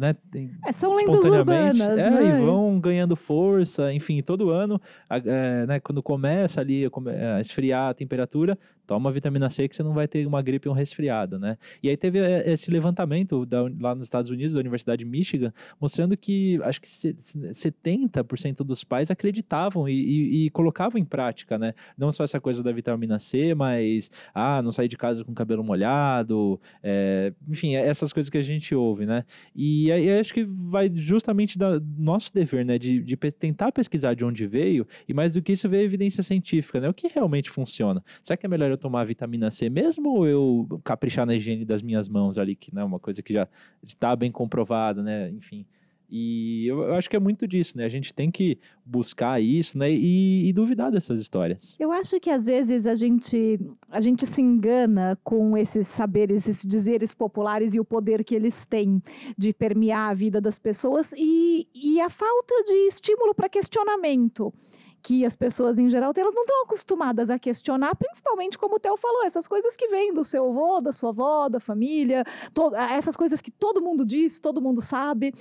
né, é, são lendas urbanas, é, né? E vão ganhando força, enfim, todo ano, é, né, quando começa ali a esfriar a temperatura, toma vitamina C que você não vai ter uma gripe ou um resfriado, né? E aí teve é, esse levantamento da, lá nos Estados Unidos, da Universidade de Michigan, mostrando que acho que 70% dos pais acreditavam e, e, e, colocavam em prática, né? Não só essa coisa da vitamina C, mas, ah, não sair de casa com cabelo molhado, é, enfim, essas coisas que a gente ouve, né? E aí acho que vai justamente nosso dever, né? De, de tentar pesquisar de onde veio e mais do que isso, ver evidência científica, né? O que realmente funciona? Será que é melhor eu tomar vitamina C mesmo ou eu caprichar na higiene das minhas mãos ali, que não é uma coisa que já está bem comprovada, né? Enfim. E eu, acho que é muito disso, né? A gente tem que buscar isso, né? E, e, duvidar dessas histórias. Eu acho que às vezes a gente, a gente se engana com esses saberes, esses dizeres populares e o poder que eles têm de permear a vida das pessoas e, e a falta de estímulo para questionamento que as pessoas em geral elas não estão acostumadas a questionar, principalmente como o Theo falou, essas coisas que vêm do seu avô, da sua avó, da família, to, essas coisas que todo mundo diz, todo mundo sabe.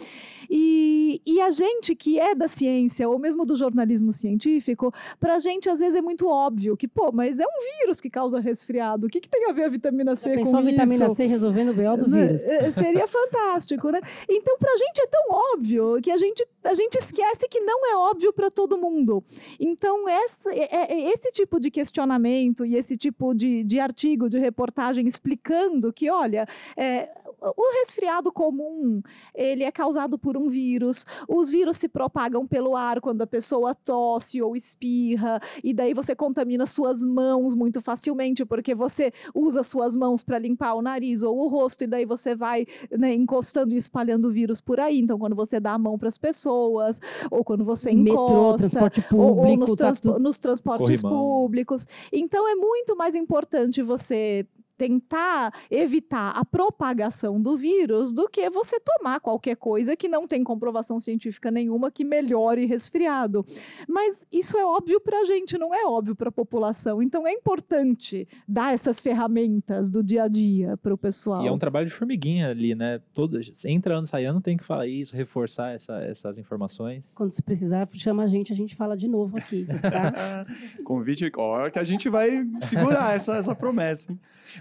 E, e a gente que é da ciência, ou mesmo do jornalismo científico, para a gente às vezes é muito óbvio que, pô, mas é um vírus que causa resfriado. O que, que tem a ver a vitamina C com isso? a vitamina C resolvendo o BO do né, vírus. É, seria fantástico, né? Então, para a gente é tão óbvio que a gente, a gente esquece que não é óbvio para todo mundo. Então, esse, é, é, esse tipo de questionamento e esse tipo de, de artigo, de reportagem explicando que, olha, é, o resfriado comum, ele é causado por um vírus. Os vírus se propagam pelo ar quando a pessoa tosse ou espirra, e daí você contamina suas mãos muito facilmente, porque você usa suas mãos para limpar o nariz ou o rosto, e daí você vai né, encostando e espalhando o vírus por aí. Então, quando você dá a mão para as pessoas, ou quando você encosta, Metrô, transporte público, ou, ou nos, tá trans, tá nos transportes públicos. Então, é muito mais importante você tentar evitar a propagação do vírus do que você tomar qualquer coisa que não tem comprovação científica nenhuma que melhore resfriado. Mas isso é óbvio para a gente, não é óbvio para a população. Então é importante dar essas ferramentas do dia a dia para o pessoal. E é um trabalho de formiguinha ali, né? Todo, entra ano, sai ano, tem que falar isso, reforçar essa, essas informações. Quando se precisar, chama a gente, a gente fala de novo aqui. Tá? [laughs] Convite, ó, que a gente vai segurar essa, essa promessa. Hein?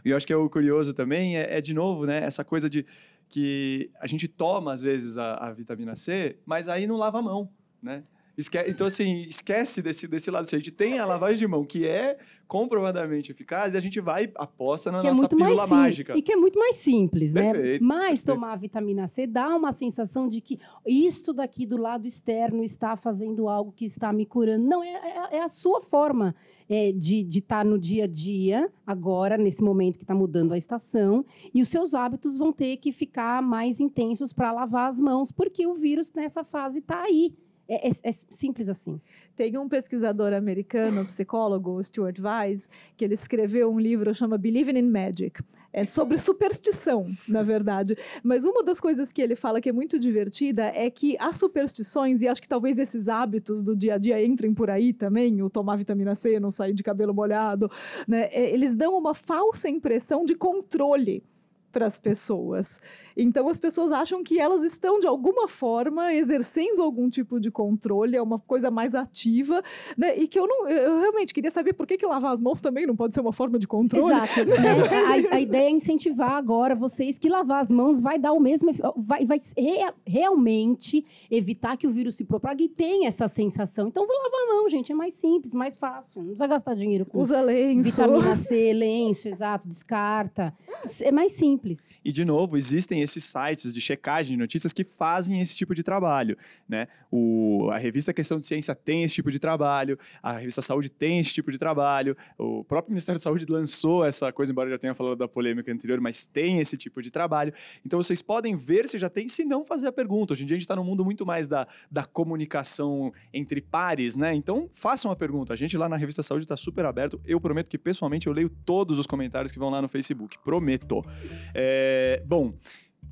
E eu acho que é o curioso também é, é, de novo, né, essa coisa de que a gente toma às vezes a, a, vitamina C, mas aí não lava a mão, né? Esque... Então, assim, esquece desse, desse lado. Se a gente tem a lavagem de mão, que é comprovadamente eficaz, e a gente vai, aposta na que é nossa muito pílula mágica. E que é muito mais simples, Perfeito, né? Mas perfeito. tomar a vitamina C dá uma sensação de que isto daqui do lado externo está fazendo algo que está me curando. Não, é, é- é a sua forma é, de estar no dia a dia, agora, nesse momento que está mudando a estação, e os seus hábitos vão ter que ficar mais intensos para lavar as mãos, porque o vírus nessa fase está aí. É, é- é simples assim. Tem um pesquisador americano, psicólogo, Stuart Weiss, que ele escreveu um livro chama Believing in Magic. É sobre superstição, na verdade. Mas uma das coisas que ele fala que é muito divertida é que as superstições, e acho que talvez esses hábitos do dia a dia entrem por aí também, o tomar vitamina C, não sair de cabelo molhado, né? é, Eles dão uma falsa impressão de controle para as pessoas. Então as pessoas acham que elas estão de alguma forma exercendo algum tipo de controle, é uma coisa mais ativa, né? E que eu não, eu realmente queria saber por que, que lavar as mãos também não pode ser uma forma de controle. Exato. [laughs] a, a ideia é incentivar agora vocês que lavar as mãos vai dar o mesmo, vai, vai rea- realmente evitar que o vírus se propague e tenha essa sensação. Então, vou lavar a mão, gente, é mais simples, mais fácil. Não precisa gastar dinheiro com Usa lenço. vitamina C, lenço, exato, descarta. É mais simples. E, de novo, existem esses sites de checagem de notícias que fazem esse tipo de trabalho. Né? O, a revista Questão de Ciência tem esse tipo de trabalho, a revista Saúde tem esse tipo de trabalho, o próprio Ministério da Saúde lançou essa coisa, embora eu já tenha falado da polêmica anterior, mas tem esse tipo de trabalho. Então, vocês podem ver se já tem, se não fazer a pergunta. Hoje em dia, a gente está num mundo muito mais da, da comunicação entre pares, né? Então, façam a pergunta. A gente lá na revista Saúde está super aberto. Eu prometo que, pessoalmente, eu leio todos os comentários que vão lá no Facebook. Prometo. É, bom,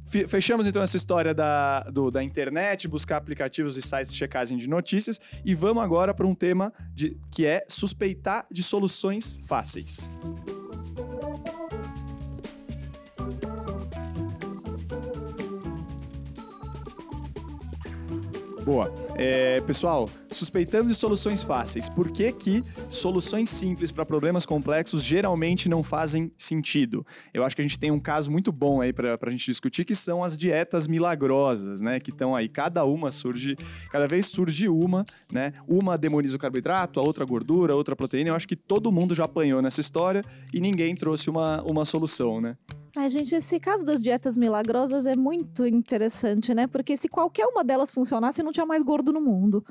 fe- fechamos então essa história da, do- da internet, buscar aplicativos e sites de checagem de notícias e vamos agora para um tema de, que é suspeitar de soluções fáceis. Boa. É, pessoal, suspeitando de soluções fáceis, por que, que soluções simples para problemas complexos geralmente não fazem sentido? Eu acho que a gente tem um caso muito bom aí para a gente discutir, que são as dietas milagrosas, né? Que estão aí, cada uma surge, cada vez surge uma, né? Uma demoniza o carboidrato, a outra a gordura, a outra a proteína. Eu acho que todo mundo já apanhou nessa história e ninguém trouxe uma, uma solução, né? Ai, gente, esse caso das dietas milagrosas é muito interessante, né? Porque se qualquer uma delas funcionasse, não tinha mais gordo no mundo.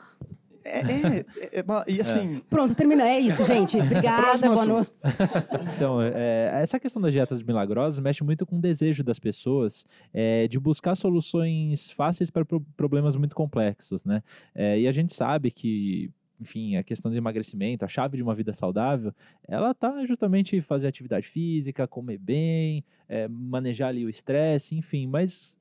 É, é, é, é- e assim, Pronto, termina. É isso, gente. Obrigada, Próximo boa assunto. noite. [laughs] Então, é, essa questão das dietas milagrosas mexe muito com o desejo das pessoas é, de buscar soluções fáceis para pro- problemas muito complexos, né? É, e a gente sabe que, enfim, a questão do emagrecimento, a chave de uma vida saudável, ela tá justamente em fazer atividade física, comer bem, é, manejar ali o estresse, enfim, mas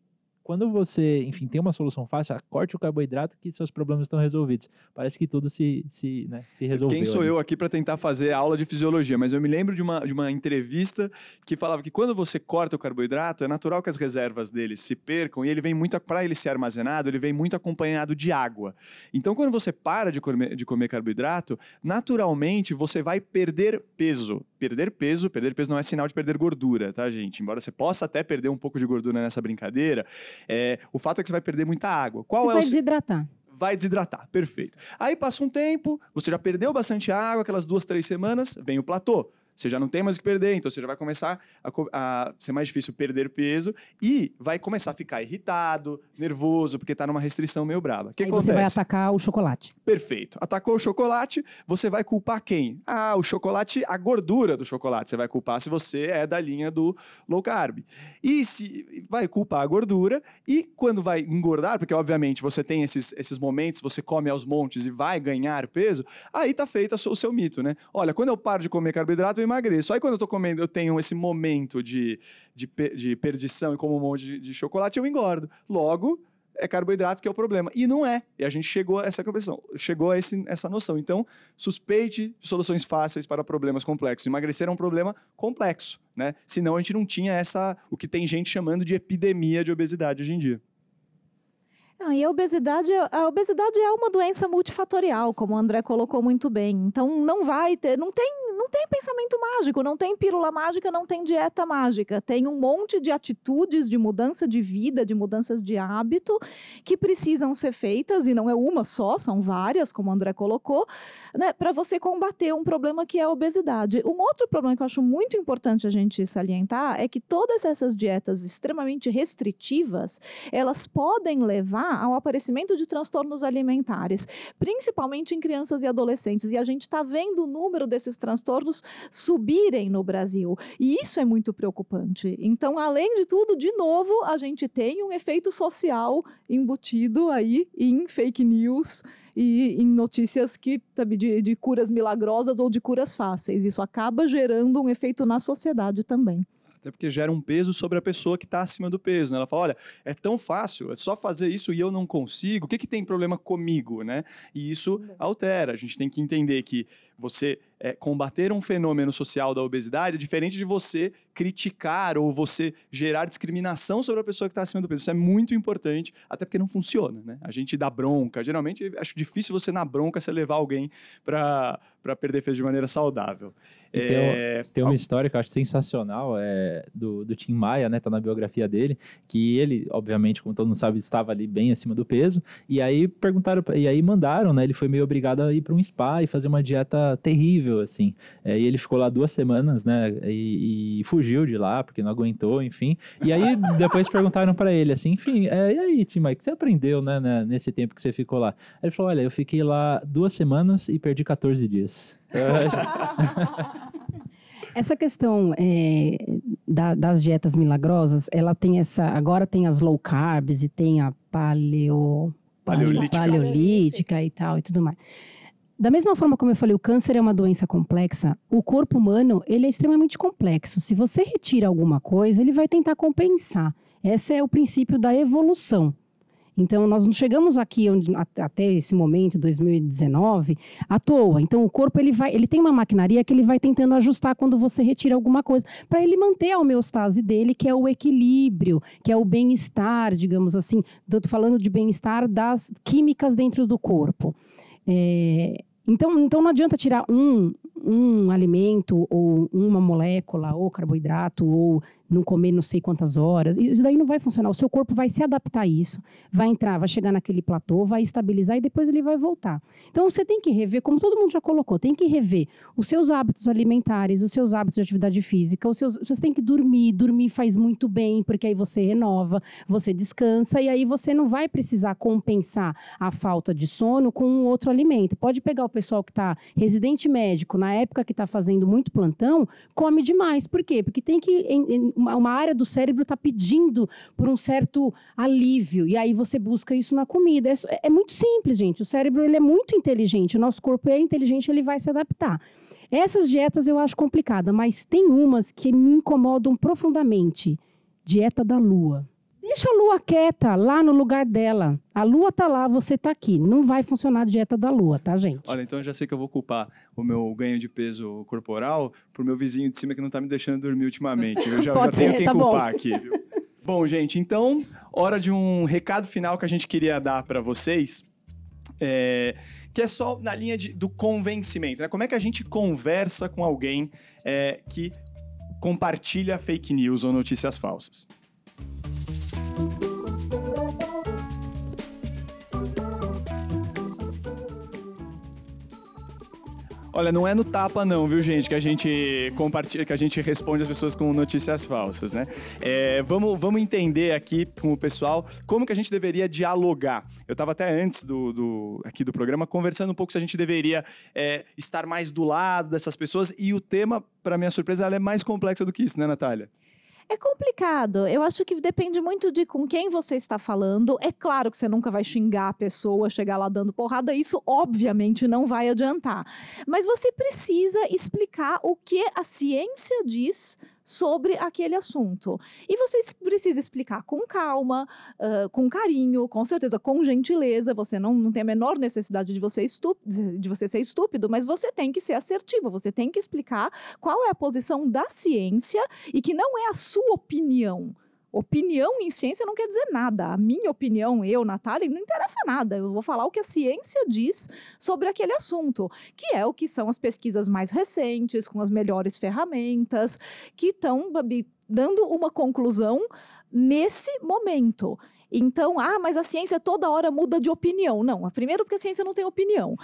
quando você, enfim, tem uma solução fácil, ah, corte o carboidrato que seus problemas estão resolvidos. Parece que tudo se, se, né, se resolveu. Quem sou ali. eu aqui para tentar fazer aula de fisiologia? Mas eu me lembro de uma, de uma entrevista que falava que quando você corta o carboidrato, é natural que as reservas dele se percam e ele vem muito, para ele ser armazenado, ele vem muito acompanhado de água. Então, quando você para de comer, de comer carboidrato, naturalmente você vai perder peso. Perder peso, perder peso não é sinal de perder gordura, tá, gente? Embora você possa até perder um pouco de gordura nessa brincadeira, é, o fato é que você vai perder muita água. Qual Você é vai o desidratar. vai desidratar. Perfeito. Aí passa um tempo, você já perdeu bastante água, aquelas duas, três semanas, vem o platô. Você já não tem mais o que perder, então você já vai começar a, a ser mais difícil perder peso e vai começar a ficar irritado, nervoso, porque tá numa restrição meio brava. O que Aí acontece? você vai atacar o chocolate. Perfeito. Atacou o chocolate, você vai culpar quem? Ah, o chocolate, a gordura do chocolate. Você vai culpar se você é da linha do low carb. E se vai culpar a gordura, e quando vai engordar, porque obviamente você tem esses, esses momentos, você come aos montes e vai ganhar peso, aí tá feito o seu mito, né? Olha, quando eu paro de comer carboidrato, eu emagreço. Aí quando eu tô comendo, eu tenho esse momento de, de, de perdição e como um monte de, de chocolate, eu engordo. Logo, é carboidrato que é o problema. E não é. E a gente chegou a essa convenção, chegou a esse- essa noção. Então, suspeite de soluções fáceis para problemas complexos. Emagrecer é um problema complexo, né? Senão a gente não tinha essa, o que tem gente chamando de epidemia de obesidade hoje em dia. E a obesidade, a obesidade é uma doença multifatorial, como o André colocou muito bem. Então não vai ter, não tem, não tem pensamento mágico, não tem pílula mágica, não tem dieta mágica. Tem um monte de atitudes de mudança de vida, de mudanças de hábito que precisam ser feitas, e não é uma só, são várias, como o André colocou, né, para você combater um problema que é a obesidade. Um outro problema que eu acho muito importante a gente salientar é que todas essas dietas extremamente restritivas, elas podem levar ao aparecimento de transtornos alimentares, principalmente em crianças e adolescentes. E a gente está vendo o número desses transtornos subirem no Brasil. E isso é muito preocupante. Então, além de tudo, de novo, a gente tem um efeito social embutido aí em fake news e em notícias que sabe, de, de curas milagrosas ou de curas fáceis. Isso acaba gerando um efeito na sociedade também. Até porque gera um peso sobre a pessoa que está acima do peso. Né? Ela fala: olha, é tão fácil, é só fazer isso e eu não consigo. O que, que tem problema comigo? Né? E isso altera. A gente tem que entender que você é, combater um fenômeno social da obesidade é diferente de você criticar ou você gerar discriminação sobre a pessoa que está acima do peso. Isso é muito importante, até porque não funciona. Né? A gente dá bronca. Geralmente, acho difícil você, na bronca, você levar alguém para perder peso de maneira saudável. É... Tem, tem, uma história que eu acho sensacional é, do, do Tim Maia, né? Tá na biografia dele, que ele, obviamente, como todo mundo sabe, estava ali bem acima do peso. E aí perguntaram, e aí mandaram, né? Ele foi meio obrigado a ir para um spa e fazer uma dieta terrível, assim. É, e ele ficou lá duas semanas, né? E, e, fugiu de lá, porque não aguentou, enfim. E aí [laughs] depois perguntaram para ele, assim, enfim, é, e aí, Tim o que você aprendeu, né, né, nesse tempo que você ficou lá? Ele falou, olha, eu fiquei lá duas semanas e perdi 14 dias. [laughs] Essa questão é, da, das dietas milagrosas, ela tem essa. Agora tem as low carbs e tem a paleo, paleolítica. paleolítica e tal e tudo mais. Da mesma forma como eu falei, o câncer é uma doença complexa, o corpo humano ele é extremamente complexo. Se você retira alguma coisa, ele vai tentar compensar. Esse é o princípio da evolução. Então, nós não chegamos aqui onde, até esse momento, 2019, à toa. Então, o corpo ele vai, ele tem uma maquinaria que ele vai tentando ajustar quando você retira alguma coisa, para ele manter a homeostase dele, que é o equilíbrio, que é o bem-estar, digamos assim. Estou falando de bem-estar das químicas dentro do corpo. É, então, então não adianta tirar um, um alimento ou uma molécula ou carboidrato ou não comer não sei quantas horas. Isso daí não vai funcionar. O seu corpo vai se adaptar a isso, vai entrar, vai chegar naquele platô, vai estabilizar e depois ele vai voltar. Então você tem que rever, como todo mundo já colocou, tem que rever os seus hábitos alimentares, os seus hábitos de atividade física, os seus, você tem que dormir, dormir faz muito bem, porque aí você renova, você descansa e aí você não vai precisar compensar a falta de sono com um outro alimento. Pode pegar o pessoal que está residente médico, na época que está fazendo muito plantão, come demais. Por quê? Porque tem que em, em, uma área do cérebro está pedindo por um certo alívio, e aí você busca isso na comida. É, é muito simples, gente. O cérebro ele é muito inteligente, o nosso corpo é inteligente, ele vai se adaptar. Essas dietas eu acho complicada, mas tem umas que me incomodam profundamente. Dieta da lua. Deixa a lua quieta lá no lugar dela. A lua tá lá, você tá aqui. Não vai funcionar a dieta da lua, tá, gente? Olha, então eu já sei que eu vou culpar o meu ganho de peso corporal pro meu vizinho de cima que não tá me deixando dormir ultimamente. Eu [laughs] já, já tenho quem tá culpar bom. aqui, viu? bom, gente, então, hora de um recado final que a gente queria dar para vocês. É, que é só na linha de, do convencimento, né? Como é que a gente conversa com alguém é, que compartilha fake news ou notícias falsas? Olha, não é no tapa não, viu, gente, que a gente compartilha, que a gente responde as pessoas com notícias falsas, né? É, vamos, vamos entender aqui com o pessoal como que a gente deveria dialogar. Eu estava até antes do, do, aqui do programa conversando um pouco se a gente deveria é, estar mais do lado dessas pessoas e o tema, para minha surpresa, ela é mais complexa do que isso, né, Natália? É complicado. Eu acho que depende muito de com quem você está falando. É claro que você nunca vai xingar a pessoa, chegar lá dando porrada. Isso, obviamente, não vai adiantar. Mas você precisa explicar o que a ciência diz sobre aquele assunto. E você precisa explicar com calma, uh, com carinho, com certeza, com gentileza. Você não, não tem a menor necessidade de você, de você ser estúpido, mas você tem que ser assertivo, você tem que explicar qual é a posição da ciência e que não é a sua opinião Opinião em ciência não quer dizer nada. A minha opinião, eu, Natália, não interessa nada. Eu vou falar o que a ciência diz sobre aquele assunto, que é o que são as pesquisas mais recentes, com as melhores ferramentas, que estão dando uma conclusão nesse momento. Então, ah, mas a ciência toda hora muda de opinião. Não, primeiro porque a ciência não tem opinião.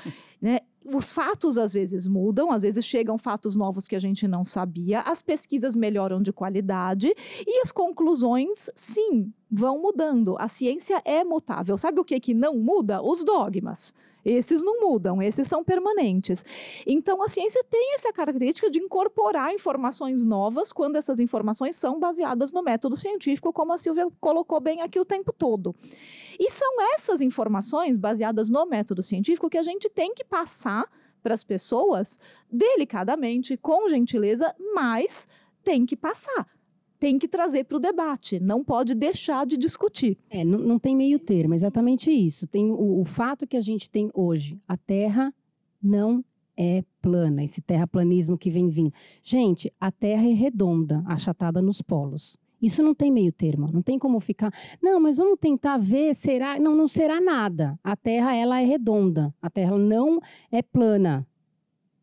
Né? Os fatos às vezes mudam, às vezes chegam fatos novos que a gente não sabia, as pesquisas melhoram de qualidade e as conclusões, sim, vão mudando. A ciência é mutável. Sabe o que, que não muda? Os dogmas. Esses não mudam, esses são permanentes. Então, a ciência tem essa característica de incorporar informações novas quando essas informações são baseadas no método científico, como a Silvia colocou bem aqui o tempo todo. E são essas informações baseadas no método científico que a gente tem que passar para as pessoas delicadamente, com gentileza, mas tem que passar tem que trazer para o debate, não pode deixar de discutir. É, não, não tem meio termo, exatamente isso. Tem o, o fato que a gente tem hoje, a Terra não é plana, esse terraplanismo que vem vindo. Gente, a Terra é redonda, achatada nos polos. Isso não tem meio termo, não tem como ficar. Não, mas vamos tentar ver, será? Não, não será nada. A Terra ela é redonda, a Terra não é plana.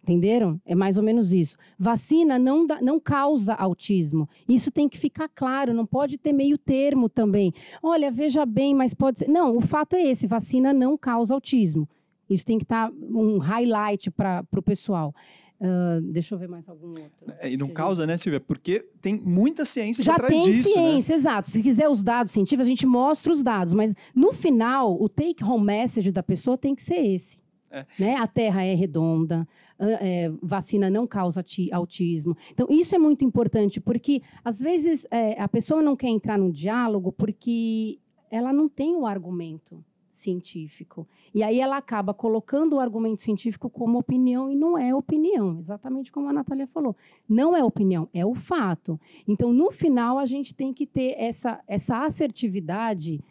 Entenderam? É mais ou menos isso. Vacina não, dá, não causa autismo. Isso tem que ficar claro, não pode ter meio termo também. Olha, veja bem, mas pode ser. Não, o fato é esse: vacina não causa autismo. Isso tem que estar tá um highlight para o pessoal. Uh, deixa eu ver mais algum outro. É, e não causa, né, Silvia? Porque tem muita ciência Já por trás tem disso. Né? ciência, né? exato. Se quiser os dados científicos, a gente mostra os dados, mas no final, o take-home message da pessoa tem que ser esse. É. Né? A Terra é redonda, é, vacina não causa autismo. Então, isso é muito importante, porque às vezes é, a pessoa não quer entrar num diálogo porque ela não tem o argumento científico. E aí ela acaba colocando o argumento científico como opinião e não é opinião, exatamente como a Natália falou. Não é opinião, é o fato. Então, no final, a gente tem que ter essa, essa assertividade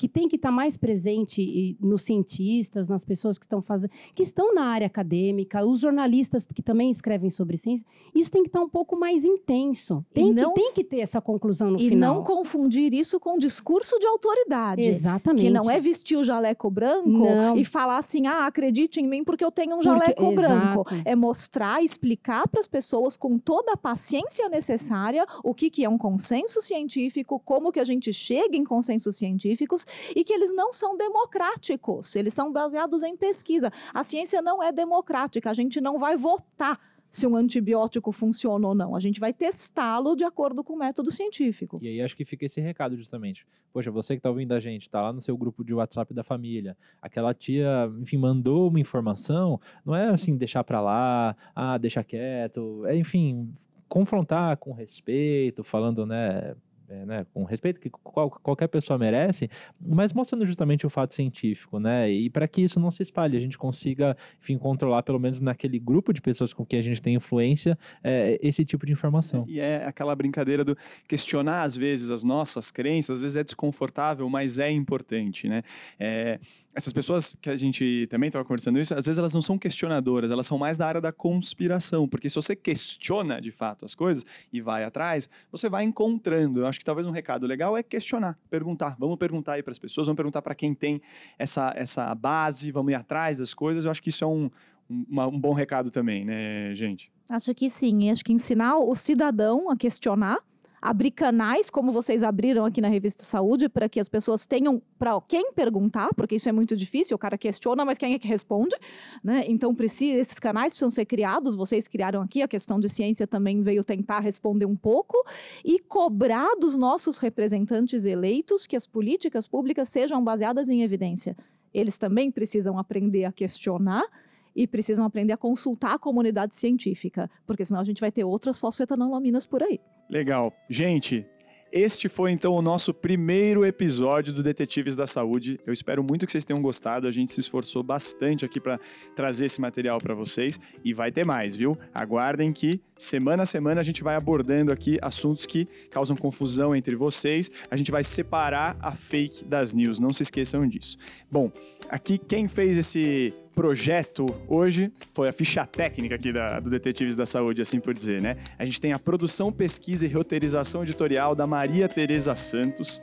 que tem que estar tá mais presente nos cientistas, nas pessoas que estão fazendo, que estão na área acadêmica, os jornalistas que também escrevem sobre ciência, isso tem que estar tá um pouco mais intenso. Tem, não, que, tem que ter essa conclusão no e final. E não confundir isso com discurso de autoridade. Exatamente. Que não é vestir o jaleco branco não. e falar assim, ah, acredite em mim porque eu tenho um jaleco porque, branco. Exato. É mostrar, explicar para as pessoas com toda a paciência necessária o que, que é um consenso científico, como que a gente chega em consensos científicos e que eles não são democráticos, eles são baseados em pesquisa. A ciência não é democrática, a gente não vai votar se um antibiótico funciona ou não. A gente vai testá-lo de acordo com o método científico. E aí acho que fica esse recado justamente. Poxa, você que está ouvindo a gente, está lá no seu grupo de WhatsApp da família, aquela tia, enfim, mandou uma informação, não é assim deixar para lá, ah, deixa quieto, é, enfim, confrontar com respeito, falando, né, é, né, com respeito que qual, qualquer pessoa merece, mas mostrando justamente o fato científico, né? E para que isso não se espalhe, a gente consiga, enfim, controlar pelo menos naquele grupo de pessoas com quem a gente tem influência é, esse tipo de informação. E é aquela brincadeira do questionar às vezes as nossas crenças, às vezes é desconfortável, mas é importante, né? É, essas pessoas que a gente também estava conversando isso, às vezes elas não são questionadoras, elas são mais da área da conspiração, porque se você questiona de fato as coisas e vai atrás, você vai encontrando. Eu acho que talvez um recado legal é questionar, perguntar. Vamos perguntar aí para as pessoas, vamos perguntar para quem tem essa, essa base, vamos ir atrás das coisas. Eu acho que isso é um, um, um bom recado também, né, gente? Acho que sim. Acho que ensinar o cidadão a questionar abrir canais, como vocês abriram aqui na revista Saúde, para que as pessoas tenham para quem perguntar, porque isso é muito difícil, o cara questiona, mas quem é que responde? Né? Então, precisa, esses canais precisam ser criados, vocês criaram aqui, a questão de ciência também veio tentar responder um pouco, e cobrar dos nossos representantes eleitos que as políticas públicas sejam baseadas em evidência. Eles também precisam aprender a questionar e precisam aprender a consultar a comunidade científica, porque senão a gente vai ter outras fosfetanolaminas por aí. Legal. Gente, este foi então o nosso primeiro episódio do Detetives da Saúde. Eu espero muito que vocês tenham gostado. A gente se esforçou bastante aqui para trazer esse material para vocês e vai ter mais, viu? Aguardem que semana a semana a gente vai abordando aqui assuntos que causam confusão entre vocês. A gente vai separar a fake das news, não se esqueçam disso. Bom, aqui quem fez esse projeto hoje foi a ficha técnica aqui da, do Detetives da Saúde, assim por dizer, né? A gente tem a produção, pesquisa e roteirização editorial da Maria Tereza Santos.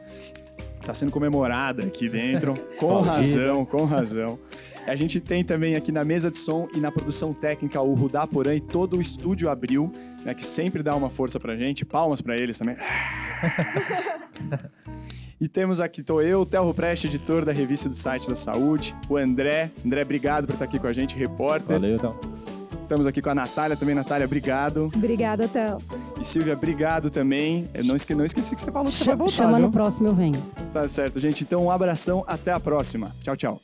Está sendo comemorada aqui dentro, [laughs] com razão, com razão. A gente tem também aqui na mesa de som e na produção técnica o Rudá Porã e todo o estúdio Abril, né, que sempre dá uma força pra gente. Palmas para eles também. [laughs] E temos aqui, tô eu, Telro Preste, editor da revista do site da saúde, o André. André, obrigado por estar aqui com a gente, repórter. Valeu, então. Estamos aqui com a Natália também. Natália, obrigado. Obrigada, Théo. E Silvia, obrigado também. Eu não, esque, não esqueci que você falou que você Ch- vai voltar, Chama viu? no próximo, eu venho. Tá certo, gente. Então, um abração. Até a próxima. Tchau, tchau.